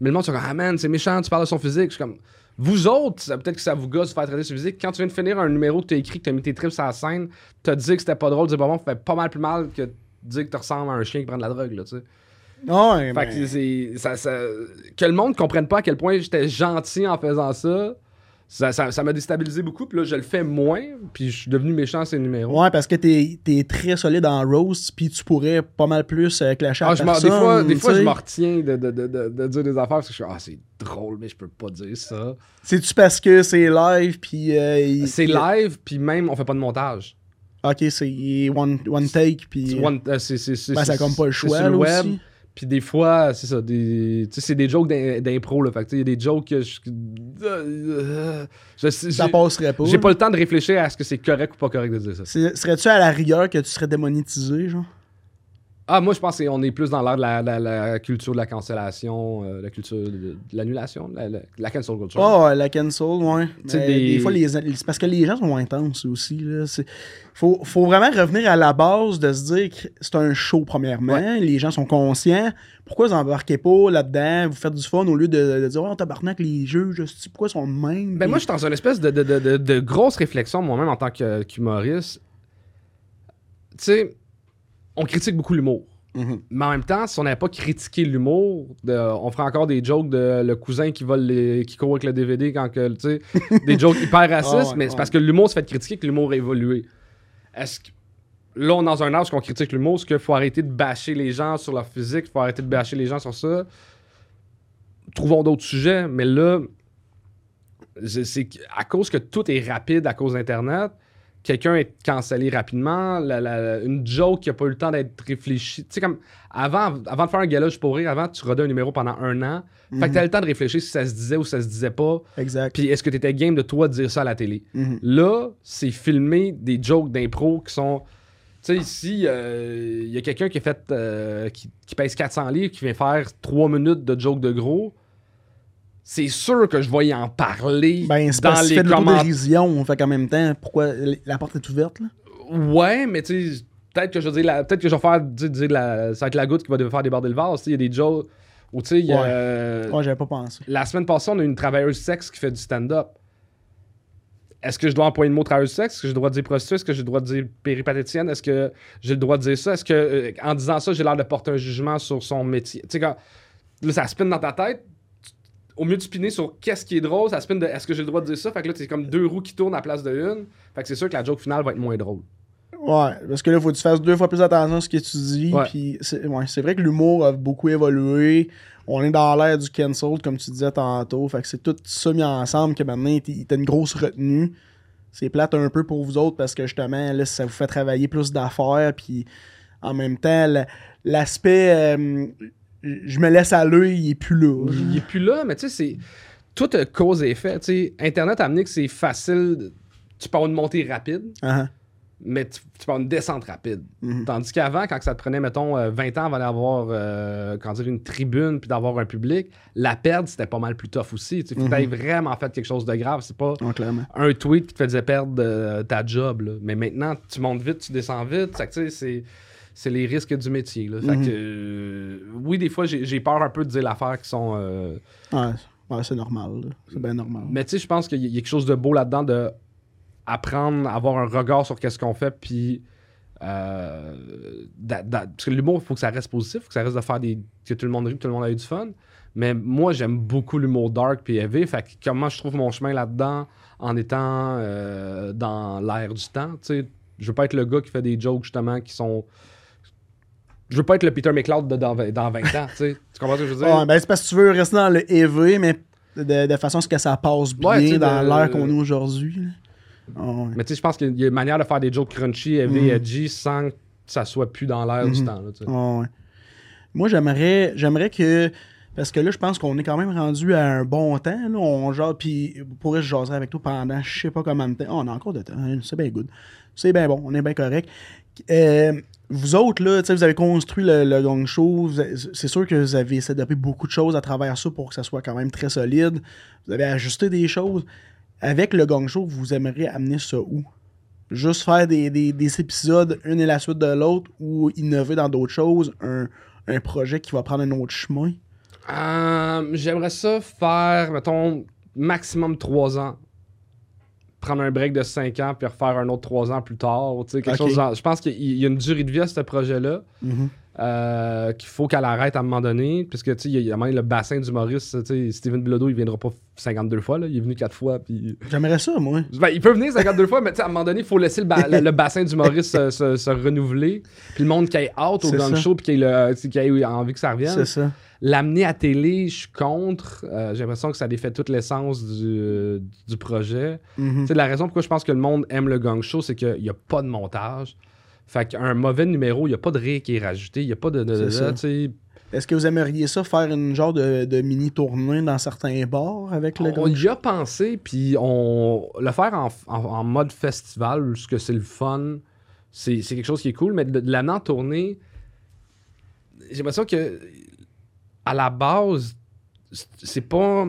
Mais le monde, c'est comme, ah man, c'est méchant, tu parles de son physique. Je suis comme, vous autres, peut-être que ça vous gosse de faire traiter sur physique. Quand tu viens de finir un numéro que tu as écrit, que tu as mis tes trips sur la scène, t'as dit que c'était pas drôle, dire bon, fait pas mal plus mal que de dire que tu ressembles à un chien qui prend de la drogue, là, tu sais. Ouais, Fait que c'est. Ça, ça- que le monde comprenne pas à quel point j'étais gentil en faisant ça. Ça, ça, ça m'a déstabilisé beaucoup, puis là, je le fais moins, puis je suis devenu méchant à ces numéros. Ouais, parce que t'es es très solide en roast, puis tu pourrais pas mal plus euh, clasher Ah, à je m'en- personne. des fois, des fois je sais. me retiens de, de, de, de, dire des affaires parce que je suis Ah, c'est drôle, mais je peux pas dire ça. C'est-tu parce que c'est live, puis... euh, C'est live, puis même, on fait pas de montage. Ok, c'est one, one take, puis... Euh, Ben, ça comme pas le choix, là, web. Puis des fois, c'est ça, des, tu sais, c'est des jokes d'im- d'impro, là. Fait que, il y a des jokes que je. euh, je Ça j'ai- passerait pas. J'ai pas le temps de réfléchir à ce que c'est correct ou pas correct de dire ça. Serais-tu à la rigueur que tu serais démonétisé, genre? Ah, moi, je pense qu'on est plus dans l'ère de la, la- la culture de la cancellation, euh, la culture de, de l'annulation, la, cancel culture. Oh, la cancel, ouais. Sais, des- des... fois, les... parce que les gens sont intenses aussi. Là. Faut, faut vraiment revenir à la base de se dire que c'est un show, premièrement. Les gens sont conscients. Pourquoi vous embarquez pas là-dedans? Vous faites du fun au lieu de, de dire Oh, tabarnak, les juges, c'est- pourquoi ils sont de même? Ben, moi, je suis dans une espèce de, de, de, grosse réflexion, moi-même, en tant que- qu'humoriste. Tu sais, on critique beaucoup l'humour. Mhm. Mais en même temps, si on n'avait pas critiqué l'humour, de- on ferait encore des jokes de le cousin qui vole les, qui court avec le DVD quand que, tu sais, des jokes hyper [LAUGHS] racistes, Ah ouais, mais c'est parce que l'humour se fait critiquer que l'humour a évolué. Est-ce que là, on est dans un âge qu'on critique l'humour, est-ce qu'il faut arrêter de bâcher les gens sur leur physique, il faut arrêter de bâcher les gens sur ça? Trouvons d'autres sujets, mais là, c'est à cause que tout est rapide à cause d'Internet, quelqu'un est cancellé rapidement, la- la- une joke qui a pas eu le temps d'être réfléchie. Tu sais, comme avant, avant de faire un gala juste pour rire, avant, tu rodais un numéro pendant un an. Fait que t'avais le temps de réfléchir si ça se disait ou ça se disait pas. Exact. Puis est-ce que t'étais game de toi de dire ça à la télé? Mhm. Là, c'est filmer des jokes d'impro qui sont. Tu sais, ici, il y a quelqu'un qui a fait. euh, qui, qui pèse 400 livres, qui vient faire 3 minutes de jokes de gros. C'est sûr que je vais y en parler Ben, c'est dans tu les commentaires. Fait qu'en même temps, pourquoi la porte est ouverte, là? Ouais, mais tu sais, peut-être que je vais dire peut-être que je vais faire dire, dire la, ça va être la goutte qui va devoir faire déborder le vase. Il y a des jokes où tu sais, Ouais. euh, Ouais, j'avais pas pensé. la semaine passée, on a eu une travailleuse sexe qui fait du stand-up. Est-ce que je dois employer le mot travailleuse sexe? Est-ce que j'ai le droit de dire prostituée? Est-ce que j'ai le droit de dire péripatéticienne? Est-ce que j'ai le droit de dire ça? Est-ce que, euh, en disant ça, j'ai l'air de porter un jugement sur son métier? Tu sais, quand là, ça spinne dans ta tête, au mieux de spinner sur qu'est-ce qui est drôle, ça spinne de est-ce que j'ai le droit de dire ça? Fait que là, c'est comme deux roues qui tournent à la place de une. Fait que c'est sûr que la joke finale va être moins drôle. Ouais, parce que là, faut que tu fasses deux fois plus attention à ce que tu dis. Ouais. Puis c'est ouais, c'est vrai que l'humour a beaucoup évolué. On est dans l'ère du cancel, comme tu disais tantôt. Fait que c'est tout ça mis ensemble que maintenant, il t'as une grosse retenue. C'est plate un peu pour vous autres parce que justement, là, ça vous fait travailler plus d'affaires. Puis en même temps, la- l'aspect euh, je me laisse à l'œil, il est plus là. Il est plus là, mais tu sais, c'est. Tout cause et effet. Tu sais, Internet a amené que c'est facile. Tu peux avoir une montée rapide, Ah, mais tu, tu peux avoir une descente rapide. Mhm. Tandis qu'avant, quand ça te prenait, mettons, euh, 20 ans avant d'avoir euh, dire, une tribune puis d'avoir un public, la perdre, c'était pas mal plus tough aussi. Tu sais, faut que t'aies vraiment fait quelque chose de grave. C'est pas un tweet qui te faisait perdre euh, ta job. là. Mais maintenant, tu montes vite, tu descends vite. Tu sais, c'est, c'est les risques du métier. là. Fait Mhm. que, euh, oui, des fois, j'ai, peur un peu de dire l'affaire qui sont. euh, Ouais, ouais, c'est normal. C'est bien normal. mais tu sais, je pense qu'il y a quelque chose de beau là-dedans de apprendre, avoir un regard sur qu'est-ce qu'on fait, puis. euh, d'a- d'a- parce que l'humour, il faut que ça reste positif, il faut que ça reste de faire des. que tout le monde rit, que tout le monde a eu du fun. Mais moi, j'aime beaucoup l'humour dark puis heavy. Fait que comment je trouve mon chemin là-dedans en étant euh, dans l'air du temps, tu sais? Je veux pas être le gars qui fait des jokes, justement, qui sont. Je veux pas être le Peter McLeod de dans, vingt- dans 20 ans, tu sais. Tu comprends ce que je veux dire? Ouais, ben c'est parce que tu veux rester dans le EV, mais de, de façon à ce que ça passe bien Ouais, dans l'ère qu'on est aujourd'hui. Ah ouais. Mais tu sais, je pense qu'il y a une manière de faire des jokes crunchy, heavy, Mhm. edgy, sans que ça soit plus dans l'air du Mhm. temps. Là. Ah. Moi, j'aimerais j'aimerais que. Parce que là, je pense qu'on est quand même rendu à un bon temps. Là, on genre, puis pourrait je jaser avec toi pendant je sais pas combien de temps. Ah, on a encore de temps. hein, C'est bien good. C'est bien bon. On est bien correct. Euh, vous autres, là, vous avez construit le, le Gong Show. C'est sûr que vous avez d'adapter beaucoup de choses à travers ça pour que ça soit quand même très solide. Vous avez ajusté des choses. Avec le Gong Show, vous aimeriez amener ça où? Juste faire des, des- des épisodes, une et la suite de l'autre, ou innover dans d'autres choses, un, projet qui va prendre un autre chemin? Euh, J'aimerais ça faire, mettons, maximum 3 ans. Prendre un break de 5 ans puis refaire un autre 3 ans plus tard. Quelque chose genre- je pense qu'il y a une durée de vie à ce projet-là. euh, qu'il faut qu'elle arrête à un moment donné. Puisque, tu sais, il y a- y a même le bassin. Tu sais, Steven Bilodeau, il viendra pas 52 fois. Là. Il est venu 4 fois. Puis... J'aimerais ça, moi. Ben, il peut venir 52 fois, mais tu sais, à un moment donné, il faut laisser le, ba- le- le bassin d'humoriste se, se- se renouveler. Puis le monde qui ait hâte au ça. show puis qui qui ait envie que ça revienne. C'est ça. L'amener à télé, je suis contre. Euh, J'ai l'impression que ça défait toute l'essence du, du projet. Mhm. La raison pourquoi je pense que le monde aime le gang show, c'est qu'il n'y a pas de montage. Fait qu'un mauvais numéro, il n'y a pas de rire qui est rajouté, il n'y a pas de. Est-ce que vous aimeriez ça faire une genre de, de mini tournée dans certains bars avec le on Gong y Show? a pensé, puis on le faire en, en- en mode festival, ce que c'est le fun, c'est c'est quelque chose qui est cool, mais de, de l'amener en tournée, j'ai l'impression que à la base, c'est- pas.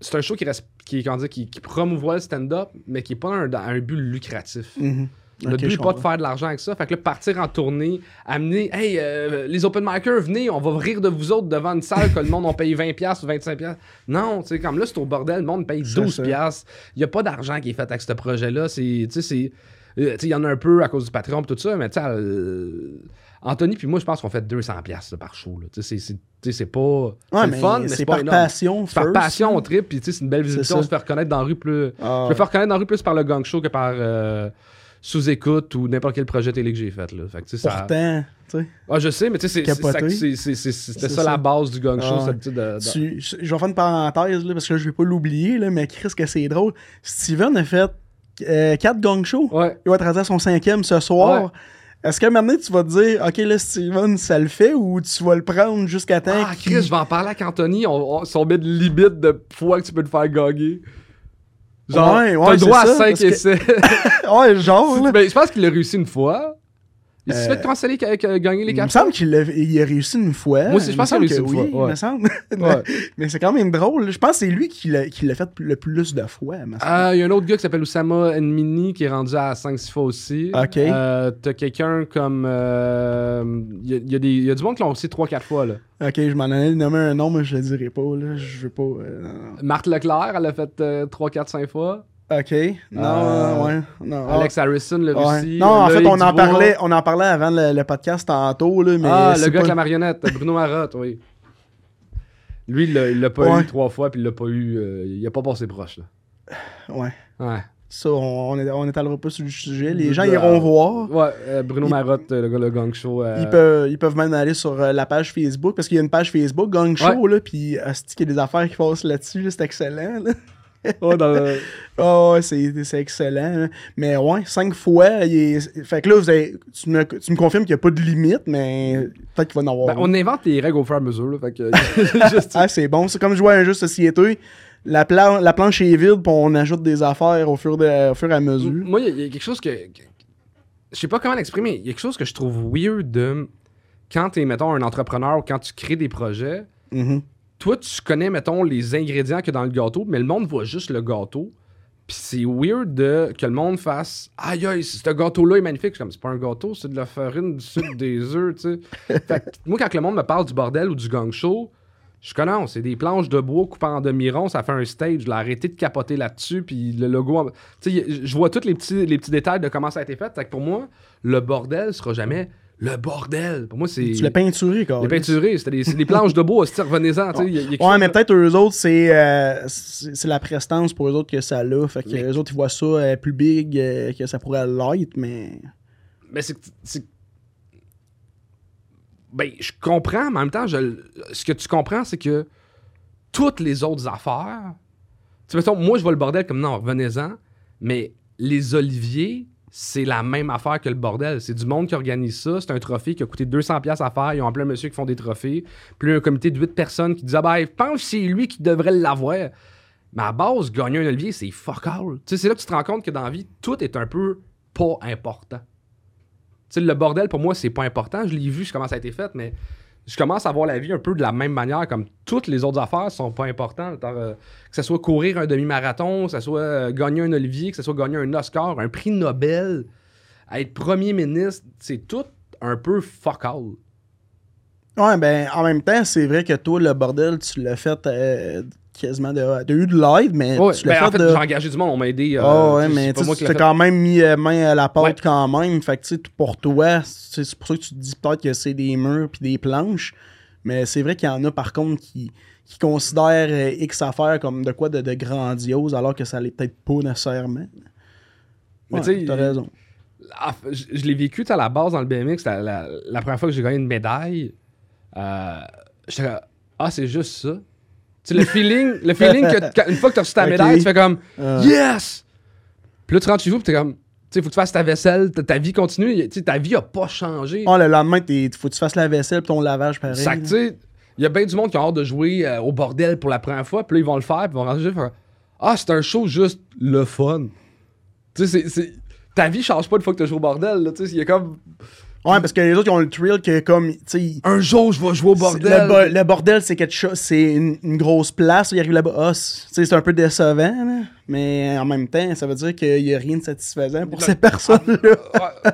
C'est un show qui reste. Qui, comment dire, qui, qui promouvoit le stand-up, mais qui est pas un, but lucratif. Mhm. Le but n'est pas de faire de l'argent avec ça. Fait que là, partir en tournée, amener, hey, euh, les open micers, venez, on va rire de vous autres devant une salle que le monde on paye 20$ ou 25$. Non, tu sais, comme là, c'est au bordel, le monde paye C'est 12$. Il n'y a pas d'argent qui est fait avec ce projet-là. C'est, tu sais, c'est. Euh, il y en a un peu à cause du Patreon et tout ça, mais tu sais, euh, Anthony puis moi, je pense qu'on fait 200$ là, par show. c'est- pas. Ouais, mais fun, mais c'est par passion, C'est par passion, on trip, puis tu sais, c'est une belle visibilité. ça. On se fait reconnaître dans la rue plus. Ah. Je me fais reconnaître dans la rue plus par le gang show que par euh, sous-écoute ou n'importe quel projet télé que j'ai fait. Là. Fait que. Pourtant, tu sais. Ah, je sais, mais tu sais, c'est- c'est- Capoté. c'est- c'est- c'est- c'était C'est ça, la base du gang show. Ah. de- de- Tu- je vais faire une parenthèse, là, parce que je vais pas l'oublier, là, mais Chris, que c'est drôle. Steven a fait 4 gang shows. Ouais. Il va être rendu à son cinquième ce soir. Ouais. Est-ce que maintenant tu vas te dire, OK, là, Steven, ça le fait, ou tu vas le prendre jusqu'à temps Ah, Chris, je vais en parler avec Anthony. On, on, si on met de limite de fois que tu peux te faire gagner. Genre, Ouais, ouais, t'as le droit à ça, 5 parce que- essais. [LAUGHS] ouais, genre. Mais je pense qu'il a réussi une fois. Il s'est Euh, fait canceller avec euh, gagner les Il me 4 semble qu'il a, il a réussi une fois. Moi aussi, je pense qu'il a réussi une fois, il ouais. me semble. Ouais. [LAUGHS] Mais c'est quand même drôle. Je pense que c'est lui qui l'a, qui l'a fait le plus de fois. Ah, Il y a un autre gars qui s'appelle Oussama Nmini qui est rendu à 5-6 fois aussi. Ok. Euh, T'as quelqu'un comme. euh, Il y, a- il y a y a du monde qui l'ont aussi 3-4 fois. Là. Ok, je m'en allais nommer un nom, mais je le dirai pas. Là. Je veux pas. euh. Marthe Leclerc, elle a fait 3-4-5 fois. Ok. Non, Euh, ouais. Non, Alex Harrison ah, ouais. Non, en fait, Loïc on en, parlait, on en parlait avant le, le podcast tantôt. Là, mais ah, le c'est gars pas- avec la marionnette, Bruno Marotte, oui. Lui, il l'a- pas Ouais. eu trois fois, puis il l'a pas eu. euh, il a pas passé proche. Là. Ouais. Ouais. Ça, on on n'étalera pas sur le sujet. Les gens Euh, iront voir. Ouais, euh, Bruno Il- Marotte, euh, le gars, le gang show. euh, Ils, peuvent, ils peuvent même aller sur euh, la page Facebook parce qu'il y a une page Facebook, Gang Show, là, puis asti qu'il y a des affaires qui passent là-dessus, là, c'est excellent. Là. Dans le- [LAUGHS] Ah ouais, c'est, c'est excellent. là. Mais ouais, cinq fois, il est... fait que là, vous avez- tu, me, tu me confirmes qu'il n'y a pas de limite, mais peut-être qu'il va en avoir. Ben, on invente les règles au fur et à mesure. Là, fait que, [LAUGHS] juste- Ah, c'est bon. C'est comme jouer à un jeu de société. La, plan- la planche est vide, puis on ajoute des affaires au fur, de- au fur et à mesure. Moi, il y, a- il y a quelque chose que. je sais pas comment l'exprimer. Il y a quelque chose que je trouve weird de. Quand t'es, mettons, un entrepreneur ou quand tu crées des projets, Mhm. Toi, tu connais, mettons, les ingrédients qu'il y a dans le gâteau, mais le monde voit juste le gâteau. Puis c'est weird de, que le monde fasse Aïe, aïe, ce gâteau-là est magnifique. Je suis comme, c'est pas un gâteau, c'est de la farine, du sucre, des [LAUGHS] œufs, tu sais. Fait que moi, quand le monde me parle du bordel ou du gang show, je connais, c'est des planches de bois coupées en demi-rond, ça fait un stage. Je l'ai arrêté de capoter là-dessus, puis le logo. Tu sais, je vois tous les petits, les petits détails de comment ça a été fait. Fait que pour moi, le bordel sera jamais le bordel. Pour moi, c'est. Tu l'as peinturé, quoi. Les peinturés, c'était des, c'est des planches de bois, c'est revenez-en. tu sais, y a- a Ouais, mais peut-être eux autres, c'est, euh, c'est c'est la prestance pour eux autres que ça l'a. Fait que Mais- eux autres, ils voient ça euh, plus big euh, que ça pourrait l'être, mais. Mais c'est. Ben, je comprends, mais en même temps, je- ce que tu comprends, c'est que toutes les autres affaires. Tu sais, moi, je vois le bordel comme non, revenez-en, mais les oliviers, c'est la même affaire que le bordel. C'est du monde qui organise ça. C'est un trophée qui a coûté 200$ à faire. Ils ont appelé un monsieur qui font des trophées. Puis un comité de 8 personnes qui disent Ah ben, je pense que c'est lui qui devrait l'avoir. Mais à base, gagner un olivier, c'est fuck all. C'est là que tu te rends compte que dans la vie, tout est un peu pas important. Tu sais, le bordel, pour moi, c'est pas important. Je l'ai vu, comment ça a été fait, mais je commence à voir la vie un peu de la même manière, comme toutes les autres affaires sont pas importantes. Euh, que ce soit courir un demi-marathon, que ce soit euh, gagner un Olivier, que ce soit gagner un Oscar, un prix Nobel, être premier ministre, c'est tout un peu fuck all. Ouais, ben, en même temps, c'est vrai que toi, le bordel, tu l'as fait euh, quasiment de. T'as eu de l'aide, mais Ouais, tu l'as ben, fait, en fait, de. j'ai engagé du monde, on m'a aidé. euh, Ah ouais, mais tu fait. quand même mis euh, main à la Ouais. quand même. Fait que tu sais, pour toi, c'est pour ça que tu te dis peut-être que c'est des murs puis des planches. Mais c'est vrai qu'il y en a par contre qui, qui considèrent euh, X affaires comme de quoi de, de grandiose alors que ça l'est peut-être pas nécessairement. Mais Ouais, tu t'as raison. Je, je l'ai vécu à la base dans le BMX, la, la- la première fois que j'ai gagné une médaille. Euh, ah, c'est juste ça. Sais, le feeling, le feeling que quand- une fois que tu as reçu ta [LAUGHS] Ok. médaille, tu fais comme Euh, Yes! Puis là, tu rentres chez vous, puis t'es comme, tu sais, faut que tu fasses ta vaisselle, ta, ta vie continue, tu sais, ta vie a pas changé. ah, le lendemain, il faut que tu fasses la vaisselle puis ton lavage pareil. Sac, tu sais, il y a bien du monde qui a hâte de jouer euh, au bordel pour la première fois, puis là, ils vont le faire, puis ils vont rentrer, faire Ah, c'est un show juste le fun. Tu sais, c'est- c'est. Ta vie change pas une fois que tu joues au bordel, là, tu sais, il y a comme. Ouais, parce que les autres, ils ont le thrill que comme, tu sais, Un jour, je vais jouer au bordel. Le, bo- le bordel, c'est quelque chose, c'est une, une grosse place. Il arrive là-bas, ah, c'est tu sais, c'est un peu décevant, là. mais en même temps, ça veut dire qu'il y a rien de satisfaisant pour ces personnes-là. [LAUGHS] Ouais.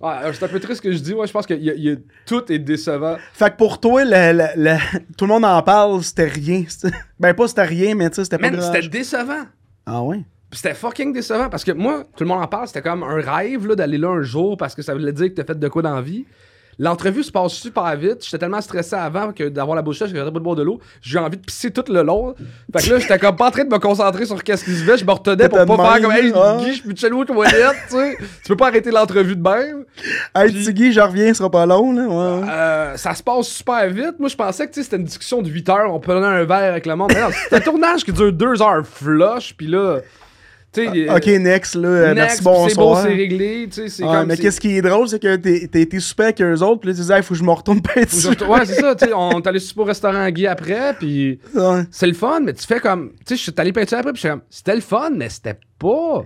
Ouais, alors, c'est un peu triste ce que je dis. Ouais, je pense que y a- y a- tout est décevant. Fait que pour toi, le- le- le- tout le monde en parle, c'était rien. Ben, pas c'était rien, mais tu sais, c'était pas grand c'était décevant. Ah ouais? C'était fucking décevant parce que moi, tout le monde en parle, c'était comme un rêve là, d'aller là un jour parce que ça voulait dire que t'as fait de quoi dans la vie. L'entrevue se passe super vite. J'étais tellement stressé avant que d'avoir la bouche sèche j'arrêtais pas de boire de l'eau. J'ai eu envie de pisser tout le long. Fait que là, j'étais comme pas en train de me concentrer sur qu'est-ce qui se fait. Je me retenais pour pas faire comme Hey, ah. Guy, je te chez aux toilettes, tu sais. Tu peux pas arrêter l'entrevue de même. Hey, Puis- Tiggy, je reviens, ce sera pas long, là. Ouais. Euh, ça se passe super vite. Moi, je pensais que c'était une discussion de 8 heures. On prenait un verre avec le monde. Mais non, c'est un tournage qui dure 2 heures flush. Puis là, sais. Ok, next, là. euh, next, merci, puis C'est beau, bonsoir. c'est réglé. Comme. mais qu'est-ce qui est drôle, c'est que t'es t'es été super avec eux autres, puis là, tu disais, il faut que je me retourne pas Ouais, c'est ça. Tu sais, on allé super au restaurant Guy après. Puis [LAUGHS] Ouais. c'est le fun. Mais tu fais comme. Tu sais, je suis allé peinturer après. Puis je suis comme. C'était le fun, mais c'était pas.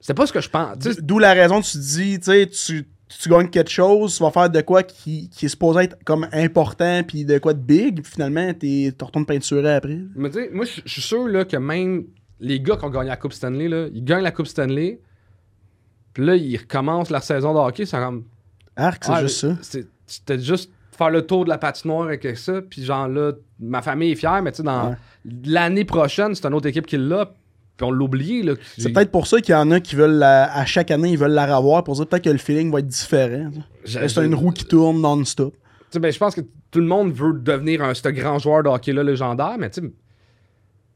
C'était pas ce que je pense. D'où la raison, tu te dis, tu sais, tu gagnes quelque chose, tu vas faire de quoi qui, qui est supposé être comme important, puis de quoi de big, puis finalement, t'es- tu retournes peinturer après. Mais tu sais, moi, je je suis sûr là, que même les gars qui ont gagné la Coupe Stanley, là, ils gagnent la Coupe Stanley. Puis là, ils recommencent leur saison de hockey. C'est comme. Arc, c'est Ah, juste ça. C'était juste faire le tour de la patinoire avec ça. Puis genre là, ma famille est fière, mais tu sais, dans Ouais. l'année prochaine, c'est une autre équipe qui l'a. Puis on. Là, C'est peut-être pour ça qu'il y en a qui veulent, la- à chaque année, ils veulent la revoir, pour dire peut-être que le feeling va être différent. C'est une roue qui tourne non-stop. Tu sais, ben, je pense que tout le monde veut devenir un ce grand joueur de hockey-là légendaire, mais tu sais,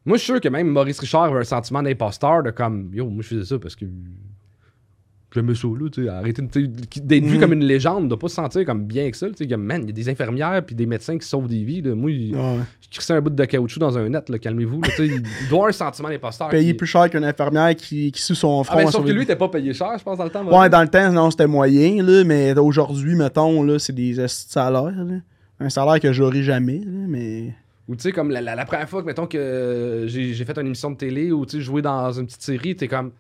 moi, je suis sûr que même Maurice Richard avait un sentiment d'imposteur de comme, yo, moi, je faisais ça parce que j'aimais ça, là, tu sais, arrêter d'être vu Mhm. comme une légende, de pas se sentir comme bien que ça, tu sais, man, il y a des infirmières puis des médecins qui sauvent des vies, là. Moi, il- Ouais. je crissais un bout de caoutchouc dans un net, là, calmez-vous, là, tu sais, il doit avoir un sentiment d'imposteur. Payer qui- plus cher qu'une infirmière qui, qui son Ah, front. ben, à sauf que lui, il pas payé cher, je pense, dans le temps. Ouais, dans le temps, non, c'était moyen, là, mais aujourd'hui, mettons, là, c'est des salaires. là. Un salaire que j'aurai jamais, là, mais. Ou tu sais, comme la, la- la première fois que, mettons, que j'ai j'ai fait une émission de télé ou tu sais, joué dans une petite série, t'es comme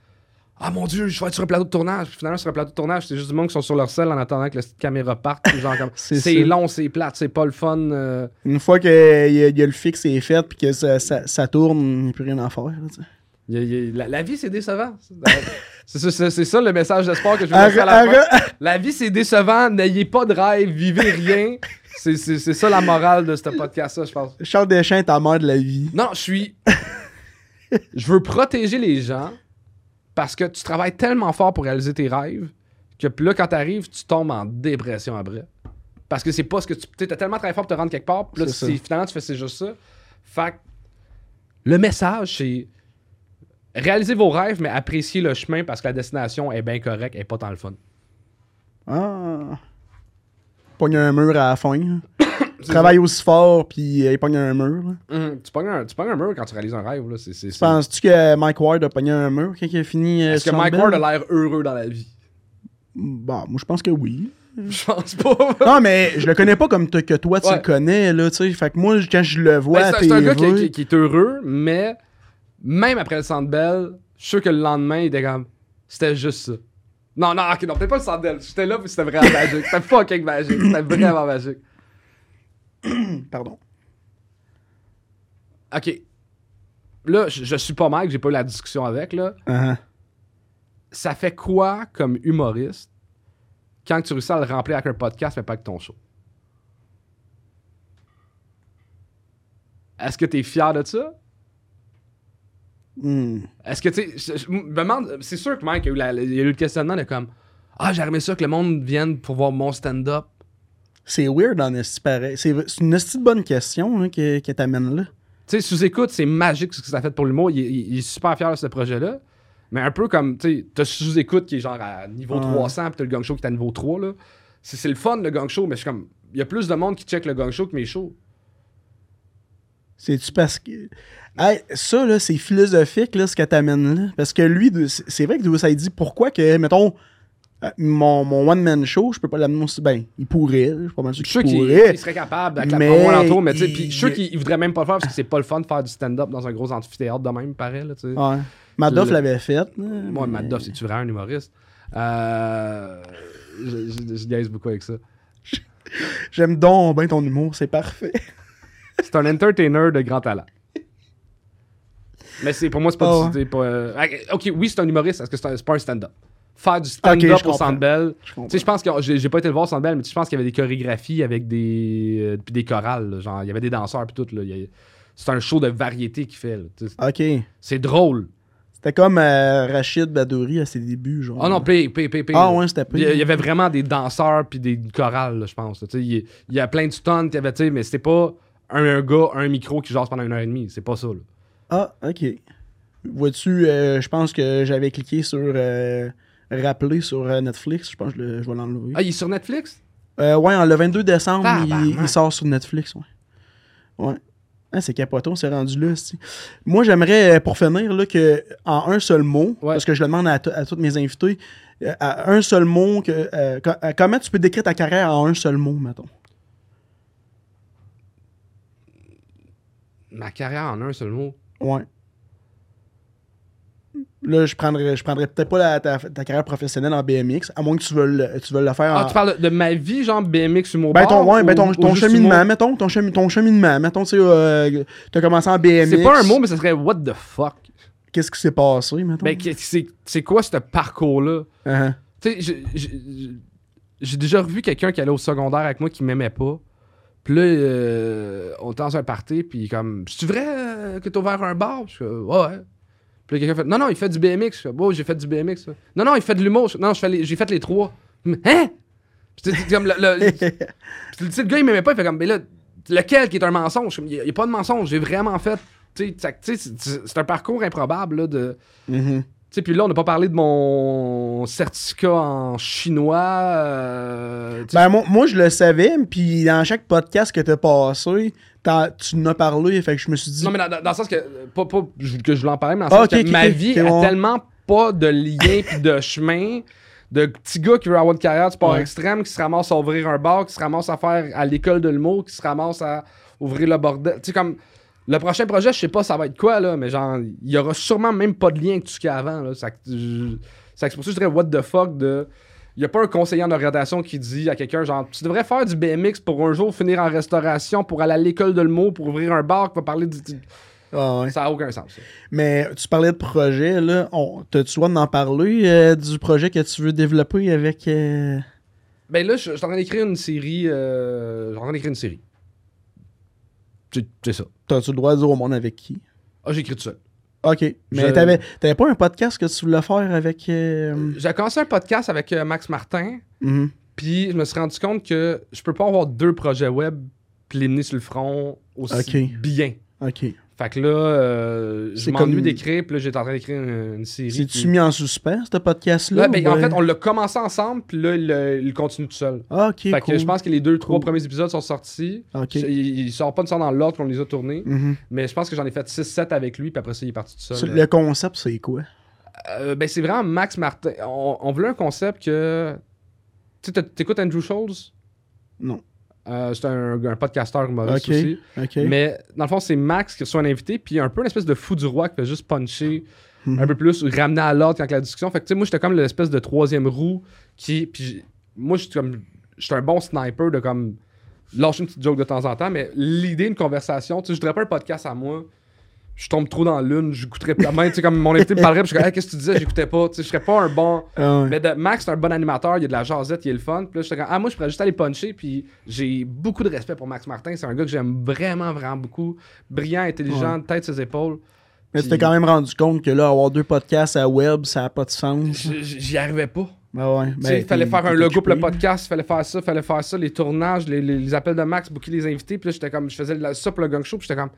Ah mon dieu, je vais être sur un plateau de tournage. Puis finalement, sur un plateau de tournage, c'est juste du monde qui sont sur leur selle en attendant que la caméra parte. Puis genre comme [LAUGHS] C'est long, c'est plate, c'est pas le fun. euh. Une fois que y a, y a le fixe est fait puis que ça, ça, ça tourne, il n'y a plus rien à faire. là, tu sais. Y a- y a- la, la vie, c'est décevant. [LAUGHS] C'est ça, c'est- c'est ça le message d'espoir que je veux Arrête- lancer à la fin. arrête- La vie, c'est décevant. N'ayez pas de rêve, vivez rien. [LAUGHS] C'est c'est- c'est ça la morale de ce podcast-là, je pense. Charles Deschamps est ta mère de la vie. Non, je suis. [LAUGHS] je veux protéger les gens parce que tu travailles tellement fort pour réaliser tes rêves que là, quand t'arrives, tu tombes en dépression après. Parce que c'est pas ce que tu. Tu as tellement travaillé fort pour te rendre quelque part, puis là, C'est finalement, tu fais c'est juste ça. Fait que le message, c'est. Réalisez vos rêves, mais appréciez le chemin parce que la destination est bien correcte et pas tant le fun. Ah. Pogne un mur à la fin. [COUGHS] Travaille aussi fort puis euh, il pogne un mur. Mhm. Tu pognes un, tu pognes un mur quand tu réalises un rêve. Là. C'est, Penses-tu que Mike Ward a pogné un mur quand il a fini euh, Est-ce que Mike? Ward a l'air heureux dans la vie? Bah, moi je pense que oui. [LAUGHS] Je pense pas. non, mais je le connais pas comme que toi tu Ouais. le connais, là, tu sais. Fait que moi, quand je le vois Ben, c'est, un gars qui, TV, qui- qui est heureux, mais même après le Centre Bell, je suis sûr que le lendemain, il était comme c'était juste ça. Non, non, ok, non, peut-être pas le Bell. J'étais là, puis c'était vraiment magique. C'était fucking magique. C'était [COUGHS] vraiment magique. [COUGHS] Pardon. Ok. Là, je, je suis pas Mike, j'ai pas eu la discussion avec, là. Ah, Ça fait quoi comme humoriste quand tu réussis à le remplir avec un podcast, mais pas avec ton show? Est-ce que t'es fier de ça? Hmm. Est-ce que, tu sais, je- me demande, c'est sûr que Mike a eu, la- il y a eu le questionnement de comme, ah, j'aimerais ça que le monde vienne pour voir mon stand-up. C'est weird en esti pareil. C'est une esti de bonne question là, que, que t'amènes là. Tu sais, sous-écoute, c'est magique ce que ça a fait pour l'humour. Il, il- il est super fier de ce projet-là. Mais un peu comme, tu sais, t'as sous-écoute qui est genre à niveau Ouais. 300, puis t'as le gang show qui est à niveau 3, là. C'est c'est le fun, le gang show, mais je suis comme, il y a plus de monde qui check le gang show que mes shows. C'est-tu parce que. Hey, ça, là, c'est philosophique, là, ce que t'amènes là. Parce que lui, c'est vrai que ça dit pourquoi que, mettons, euh, mon, mon one-man show, je peux pas l'amener aussi. Ben, il pourrait, je suis pas mal sûr Je qu'il pourrait. il serait capable avec la promo alentour, mais tu sais, puis je suis sûr qu'il il voudrait même pas le faire parce que c'est pas le fun de faire du stand-up dans un gros amphithéâtre de même, pareil, là, tu sais. Ouais. Madoff l'avait fait. Moi, Duff, c'est-tu vraiment un humoriste? Euh, je, je, je niaise beaucoup avec ça. [LAUGHS] J'aime donc bien ton humour, c'est parfait. C'est un entertainer de grand talent. Mais c'est pour moi, c'est pas, Ah c'est pas, euh, ah, Ok, oui, c'est un humoriste, parce que c'est pas un stand-up. Faire du stand-up Ok, je au. Centre Bell. Je Tu comprends. sais, je pense que j'ai j'ai pas été le voir au Centre Bell, mais je pense qu'il y avait des chorégraphies avec des euh, puis des chorales, là, genre il y avait des danseurs puis tout là. C'est un show de variété qu'il fait. là. Ok. C'est drôle. C'était comme euh, Rachid Badouri à ses débuts, genre. Oh non, pay, pay, pay, pay. Ah ouais, c'était Il y, pire. il y avait vraiment des danseurs puis des chorales, je pense. Il y, a plein de stunts, il y avait, tu sais, mais c'était pas un, un gars, un micro qui jase pendant une heure et demie. C'est pas ça. Là. Ah, ok. Vois-tu, euh, je pense que j'avais cliqué sur euh, rappeler sur euh, Netflix. Je pense que je, le- je vais l'enlever. Ah, il est sur Netflix? Euh, ouais, le 22 décembre, il, sort sur Netflix. Ouais. Ouais. Ah, c'est capoton, c'est rendu là. c'ti. Moi, j'aimerais, pour finir, là, que, en un seul mot, Ouais. parce que je le demande à, à tous mes invités, à un seul mot, que, co- comment tu peux décrire ta carrière en un seul mot, mettons? Ma carrière en un seul mot. Ouais. Là, je prendrais, je prendrais peut-être pas la- ta, ta carrière professionnelle en BMX, à moins que tu veuilles le, tu le faire Ah, en. tu parles de, ma vie, genre BMX humour ben, ton, ouais, ben, ton, ou- ton ou juste cheminement, mettons, ton, chemi- ton cheminement, mettons, tu sais, euh, t'as commencé en BMX. C'est pas un mot, mais ça serait what the fuck? Qu'est-ce qui s'est passé, mettons? Ben, c'est c'est quoi ce parcours-là? Uh-huh. Tu sais, j'ai déjà revu quelqu'un qui allait au secondaire avec moi qui m'aimait pas. Puis là, euh, on était dans un party, puis comme, c'est vrai euh, que t'as ouvert un bar? Je suis comme, ouais. Puis là, quelqu'un fait, non, non, il fait du BMX. Je suis comme, oh, j'ai fait du BMX. Non, non, il fait de l'humour. Je Non, je j'ai fait les trois. [LAUGHS] Hein? Puis comme, le, le- puis [LAUGHS] sais, le gars, il m'aimait pas. Il fait comme, mais là, lequel qui est un mensonge? Je Il n'y a, pas de mensonge. J'ai vraiment fait. C'est un parcours improbable, là, de. Mhm. Tu sais, puis là, on n'a pas parlé de mon certificat en chinois. euh, Ben, moi, moi, je le savais, puis dans chaque podcast que t'as passé, tu en as parlé, fait que je me suis dit. non, mais dans, le sens que. Pas, pas que je voulais en parler, mais dans le Ah, sens que ma vie a tellement pas de lien puis de chemin de petit gars qui veut avoir une carrière de sport Ouais. extrême, qui se ramasse à ouvrir un bar, qui se ramasse à faire à l'école de l'humour, qui se ramasse à ouvrir le bordel. Tu sais, comme. Le prochain projet, je sais pas ça va être quoi, là, mais genre, il y aura sûrement même pas de lien avec tout ce qu'il y a avant, là. Ça, je- ça, c'est pour ça que je dirais what the fuck de. Il y a pas un conseiller en orientation qui dit à quelqu'un, genre, tu devrais faire du BMX pour un jour finir en restauration, pour aller à l'école de l'humour, pour ouvrir un bar qui va parler du. Ah, ouais. Ça a aucun sens, ça. Mais tu parlais de projet, là. On, T'as-tu le droit d'en parler euh, du projet que tu veux développer avec. euh, Ben là, je je suis en train d'écrire une série. Euh, je suis en train d'écrire une série. C'est ça. T'as-tu le droit de dire au monde avec qui? Ah, j'ai écrit tout seul. Ok. Mais t'avais, t'avais pas un podcast que tu voulais faire avec. euh, J'ai commencé un podcast avec euh, Max Martin, mhm. puis je me suis rendu compte que je peux pas avoir deux projets web puis les mener sur le front aussi bien. Ok. Fait que là, euh, je m'ennuie comme- d'écrire, puis là, j'étais en train d'écrire une, une série. C'est-tu mis en suspens, ce podcast-là? Là, ben, en fait, on l'a commencé ensemble, puis là, il, euh, il continue tout seul. Ah, ok. fait cool. que je pense que les deux, trois Cool. premiers épisodes sont sortis. Ok. Il, il sort pas de ça dans l'ordre qu'on les a tournés. Mhm. Mais je pense que j'en ai fait 6-7 avec lui, puis après ça, il est parti tout seul. Le concept, c'est quoi? Euh, ben, c'est vraiment Max Martin. On, on voulait un concept que. Tu sais, t'écoutes Andrew Scholes Non. Euh, C'est un, un podcasteur humoriste Ok. aussi. Mais dans le fond, c'est Max qui reçoit un invité, puis un peu une espèce de fou du roi qui fait juste puncher Mhm. un peu plus, ou ramener à l'ordre quand la discussion. Fait que, tu sais, moi, j'étais comme l'espèce de troisième roue qui. Puis moi, j'étais comme. J'étais un bon sniper de comme. Lâcher une petite joke de temps en temps, mais l'idée d'une conversation, tu sais, je voudrais pas un podcast à moi. Je tombe trop dans l'une, j'écouterais la main, tu sais, comme mon invité me parlerait, puis je Hey, qu'est-ce que tu disais, j'écoutais pas, tu sais, je serais pas un bon. Ah ouais. Mais de- Max, c'est un bon animateur, il y a de la jasette, il est le fun. Puis là, j'étais comme, ah, moi, je pourrais juste aller puncher. Puis j'ai beaucoup de respect pour Max Martin. C'est un gars que j'aime vraiment, vraiment beaucoup. Brillant, intelligent, tête ses épaules. Mais tu t'es quand même rendu compte que là, avoir deux podcasts à web, ça n'a pas de sens. J'y arrivais pas. Ah ouais. Sais, il fallait faire un logo pour le podcast, il fallait faire ça, il fallait faire ça, les tournages, les, les- les appels de Max, booker les invités. Puis là, j'étais comme, je faisais ça pour le gang show. Puis j'étais comme,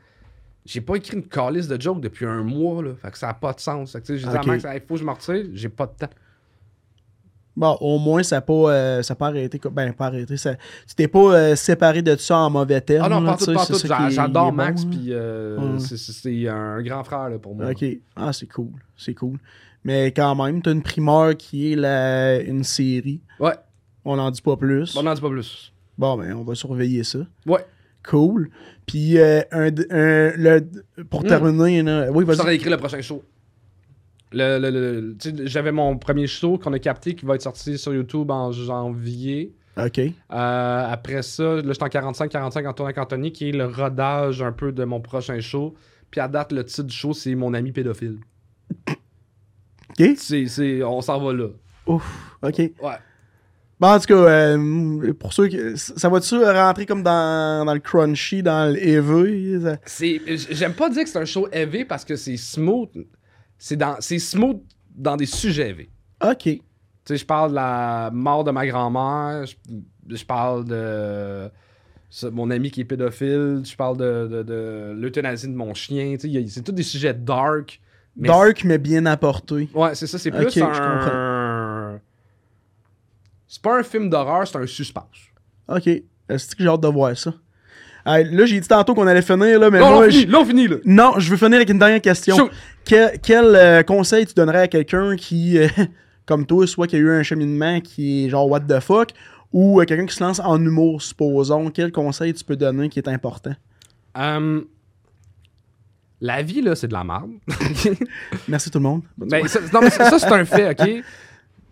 j'ai pas écrit une calice de joke depuis un mois, là. Fait que ça a pas de sens. Fait que, j'ai dit à Max, il faut que je me retire, j'ai pas de temps. Bon, au moins, ça n'a pas, euh, ça pas arrêté. Ben, pas arrêté. Ça, tu t'es pas euh, séparé de ça en mauvais termes. Ah non, pas tout, pas tout. J'adore bon, Max, puis euh, c'est- c'est c'est un grand frère là, pour moi. Ok. Ah, c'est cool. C'est cool. Mais quand même, t'as une primeur qui est la, une série. Ouais, On n'en dit pas plus. on n'en dit pas plus. Bon, ben, on va surveiller ça. Ouais. Cool. Puis, euh, un, un- le, pour Hmm. terminer, là, oui, Je vas-y. d'écrire le prochain show. Le, le- J'avais mon premier show qu'on a capté qui va être sorti sur YouTube en janvier. OK. Euh, après ça, là, j'étais en 45-45 en tournée avec Anthony, qui est le rodage un peu de mon prochain show. Puis à date, le titre du show, c'est Mon ami pédophile. OK. C'est, c'est, on s'en va là. Ouf. OK. Ouais. Bon, en tout cas, euh, pour ceux qui. Ça va-tu rentrer comme dans, dans le crunchy, dans le heavy? ça- C'est, j'aime pas dire que c'est un show heavy parce que c'est smooth. C'est, dans, c'est smooth dans des sujets heavy. OK. Tu sais, je parle de la mort de ma grand-mère, je, je parle de mon ami qui est pédophile, je parle de, de, de l'euthanasie de mon chien. Tu sais, c'est tous des sujets dark. mais Dark, mais bien apporté. Ouais, c'est ça, c'est plus Ok, je un. C'est pas un film d'horreur, c'est un suspense. OK. C'est que j'ai hâte de voir ça? Là, j'ai dit tantôt qu'on allait finir, là, mais Non, moi, on finit, là, on finit, là. Non, je veux finir avec une dernière question. Que- quel euh, conseil tu donnerais à quelqu'un qui, euh, [LAUGHS] comme toi, soit qui a eu un cheminement qui est genre what the fuck, ou euh, quelqu'un qui se lance en humour, supposons, quel conseil tu peux donner qui est important? Hum, la vie, là, c'est de la merde. [LAUGHS] Merci tout le monde. Ben, ça, non, mais ça, ça, c'est un fait, OK? [LAUGHS]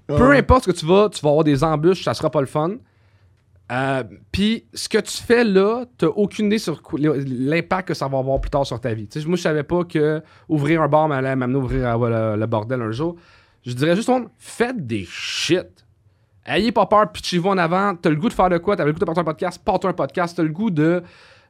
Peu importe ce que tu vas, tu vas avoir des embûches, ça sera pas le fun. Euh, Puis ce que tu fais là, t'as aucune idée sur l'impact que ça va avoir plus tard sur ta vie. Moi, je savais pas que ouvrir un bar m'allait m'amener à ouvrir euh, le, le bordel un jour. Je dirais juste, on, faites des shit. Ayez pas peur, pitchez-vous en avant. T'as le goût de faire de quoi? T'as le goût de porter un podcast? Porte-toi un podcast. T'as le goût de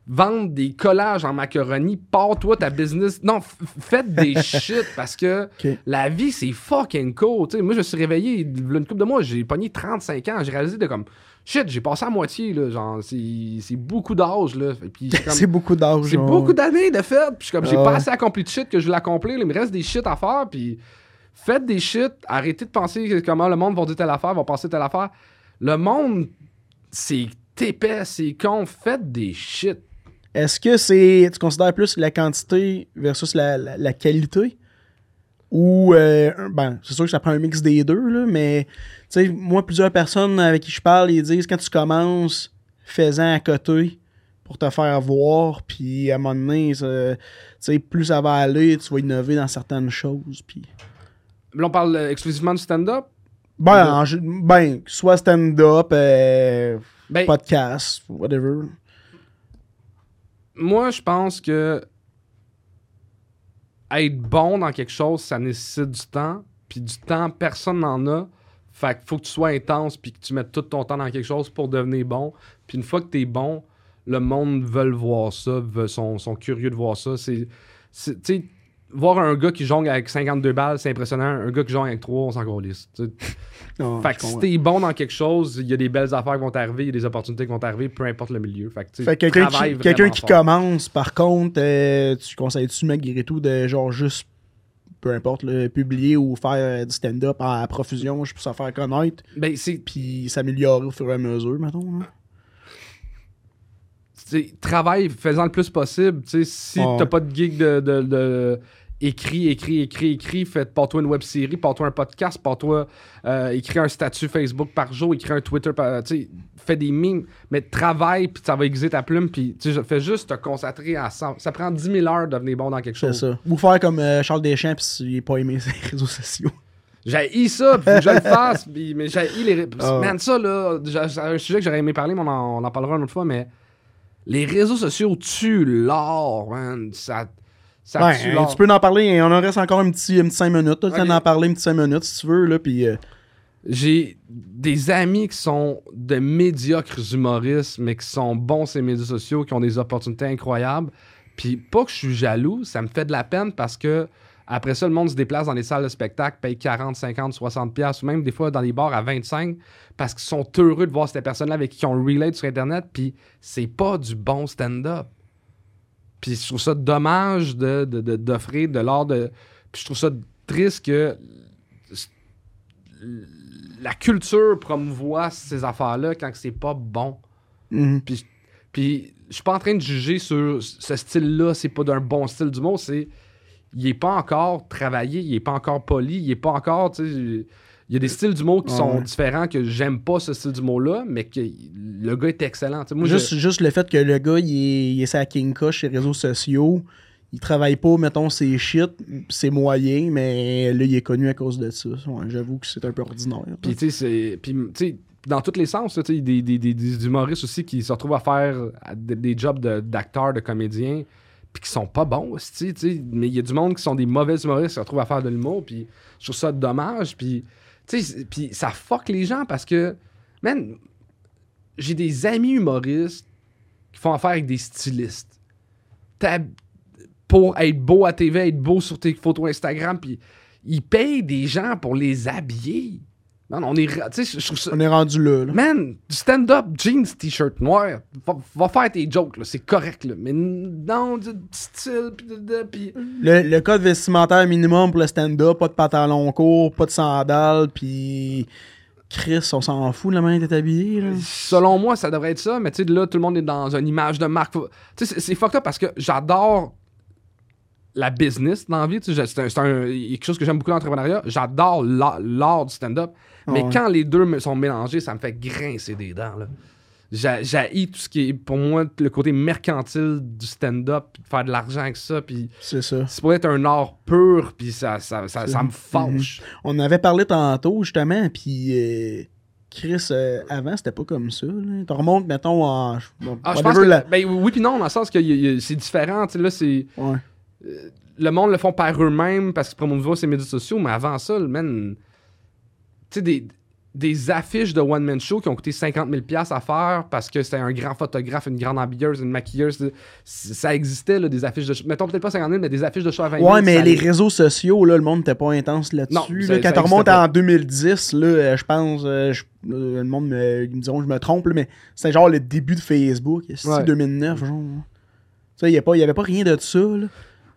vendre des collages en macaroni. Pars-toi ta business. Non, faites des [LAUGHS] shit parce que la vie, c'est fucking cool. Moi, je me suis réveillé, il y a une couple de mois, j'ai pogné 35 ans. J'ai réalisé de comme, shit, j'ai passé à moitié, là. Genre, c'est beaucoup d'âge, là. [LAUGHS] C'est beaucoup d'âge. c'est beaucoup d'années de fait. Puis comme, j'ai Ah pas assez accompli de shit que je voulais accomplir. là. Il me reste des shit à faire. Puis faites des shit. Arrêtez de penser comment le monde va dire telle affaire, va penser telle affaire. Le monde, c'est épais, c'est con. Faites des shit. Est-ce que c'est. Tu considères plus la quantité versus la, la- la qualité? Ou. euh, ben, c'est sûr que ça prend un mix des deux, là, mais. Tu sais, moi, plusieurs personnes avec qui je parle, ils disent quand tu commences, fais-en à côté pour te faire voir, puis à un moment donné, ça- tu sais, plus ça va aller, tu vas innover dans certaines choses, puis. Là, on parle euh, exclusivement du stand-up? Ben, De- en gé- ben, soit stand-up, euh, Ben, podcast, whatever. Moi, je pense que être bon dans quelque chose, ça nécessite du temps. Puis du temps, personne n'en a. Fait qu'il faut que tu sois intense puis que tu mettes tout ton temps dans quelque chose pour devenir bon. Puis une fois que tu es bon, le monde veut voir ça, veut, sont, sont curieux de voir ça. C'est, tu voir un gars qui jongle avec 52 balles, c'est impressionnant. Un gars qui jongle avec 3, on s'en calisse. [LAUGHS] Fait je que si t'es bon dans quelque chose, il y a des belles affaires qui vont t'arriver, il y a des opportunités qui vont t'arriver, peu importe le milieu. Fait que, Fait quelqu'un qui, commence, par contre, euh, tu conseilles-tu, malgré tout, de genre juste, peu importe, le publier ou faire euh, du stand-up à profusion juste pour se faire connaître, Ben, c'est puis s'améliorer au fur et à mesure, mettons. hein? Travaille, faisant le plus possible. Si Ouais. t'as pas de gig de, de, de- écris, écris, écris, écris, fais toi une web série, toi un podcast, toi euh, écris un statut Facebook par jour, écris un Twitter, par, fais des memes, mais travaille puis ça va aiguiser ta plume puis fais juste te concentrer à ça. Ça prend 10 000 heures de devenir bon dans quelque C'est chose. ça. Ou faire comme euh, Charles Deschamps, puis s'il n'est pas aimé [LAUGHS] ses réseaux sociaux. J'ai ça, puis je le fasse, puis- [LAUGHS] mais j'ai les. Ah. Man, ça, là, c'est un sujet que j'aurais aimé parler, mais on en, on en parlera une autre fois, mais les réseaux sociaux tuent l'or, man. Ça, ça Ouais, tue hein, l'or. tu peux en parler, on en reste encore un petit, un petit 5 minutes. Tu Ok. en parler un petit 5 minutes si tu veux, là, puis... euh, J'ai des amis qui sont de médiocres humoristes, mais qui sont bons sur les médias sociaux, qui ont des opportunités incroyables. Puis pas que je suis jaloux, ça me fait de la peine parce que après ça, le monde se déplace dans les salles de spectacle, paye 40, 50, 60 pièces ou même des fois dans les bars à 25 parce qu'ils sont heureux de voir cette personne-là avec qui on relate sur Internet, puis c'est pas du bon stand-up. Puis je trouve ça dommage de, de- de- d'offrir de l'art de... Puis je trouve ça triste que la culture promouvoit ces affaires-là quand c'est pas bon. mhm. Puis, puis je suis pas en train de juger sur ce style-là, c'est pas d'un bon style du mot, c'est il est pas encore travaillé, il est pas encore poli, il est pas encore, il y a des styles du mot qui sont différents que j'aime pas ce style du mot-là, mais que le gars est excellent. Moi, juste, je- juste le fait que le gars, il est, il est sa King sur les réseaux sociaux, il travaille pas, mettons, ses shit, c'est moyen, mais là, il est connu à cause de ça. Ouais, J'avoue que c'est un peu ordinaire. Puis, tu sais, dans tous les sens, tu sais, des, des, des, des humoristes aussi qui se retrouvent à faire des, jobs de- d'acteurs, de, comédiens, puis qui sont pas bons aussi. Mais il y a du monde qui sont des mauvais humoristes qui se retrouvent à faire de l'humour, puis je trouve ça dommage, puis. Ça fuck les gens parce que. Man, j'ai des amis humoristes qui font affaire avec des stylistes. Pour être beau à TV, être beau sur tes photos Instagram, puis ils payent des gens pour les habiller. Man, on est. je. On est rendu là. là. Man, du stand-up, jeans, t-shirt noir, va, va faire tes jokes, là, c'est correct, là. Mais non, du style, pis de, de- pis- Le, le code vestimentaire minimum pour le stand-up, pas de pantalon court, pas de sandales, puis Chris, on s'en fout, la main d'être habillé. Là. Selon moi, ça devrait être ça, mais tu sais, là, tout le monde est dans une image de marque. Tu sais, c'est- fucked up parce que j'adore la business dans la vie. tu sais, C'est quelque chose que j'aime beaucoup l'entrepreneuriat. J'adore l'art du stand-up. Mais Ouais. quand les deux me sont mélangés, ça me fait grincer des dents. J'haïs tout ce qui est, pour moi, le côté mercantile du stand-up, puis de faire de l'argent avec ça, puis C'est ça. c'est pour être un art pur, puis ça, ça, ça, ça me fâche. On avait parlé tantôt, justement, puis euh, Chris, euh, avant, c'était pas comme ça. Là. Tu remontes, mettons, en. bon, Ah, je pense que, la- ben oui puis non, dans le sens que c'est différent. Là, c'est... Ouais. le monde le font par eux-mêmes parce qu'ils promouvent ces médias sociaux, mais avant ça, le man, sais, des, des affiches de one-man show qui ont coûté 50 000 à faire parce que c'était un grand photographe, une grande habilleuse, une maquilleuse. Ça existait, là, des affiches de show. Mettons peut-être pas 50 000, mais des affiches de show à 20 000. Ouais, mais les réseaux sociaux, là, le monde n'était pas intense là-dessus. là. Quand tu remontes existait en 2010, là, euh, je pense, euh, je- euh, le monde me, diront je me trompe, là, mais c'était genre le début de Facebook, c'est Ouais. 2009, genre. Tu sais, il n'y avait pas rien de ça. Là,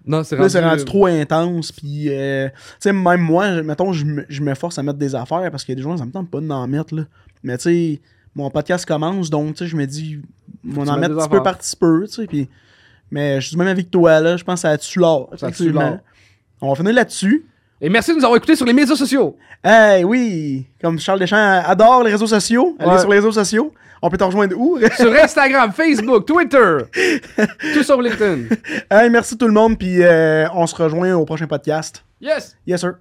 Non, c'est rendu rendu- trop intense. Puis, euh, tu sais, même moi, mettons, je me, force à mettre des affaires parce qu'il y a des gens, ça me tente pas d'en mettre. Là. Mais, tu sais, mon podcast commence, donc, tu sais, je me dis, on tu en mettes met des petit peu par petit peu, tu sais. Puis, mais je suis du même avec toi, là. Je pense tue effectivement. l'art. On va finir là-dessus. Et merci de nous avoir écoutés sur les médias sociaux. Hey, oui! Comme Charles Deschamps adore les réseaux sociaux, allez Ouais. sur les réseaux sociaux. On peut te rejoindre où? [LAUGHS] sur Instagram, Facebook, Twitter, tout sur LinkedIn. hey, merci tout le monde, puis euh, on se rejoint au prochain podcast. Yes! Yes, sir.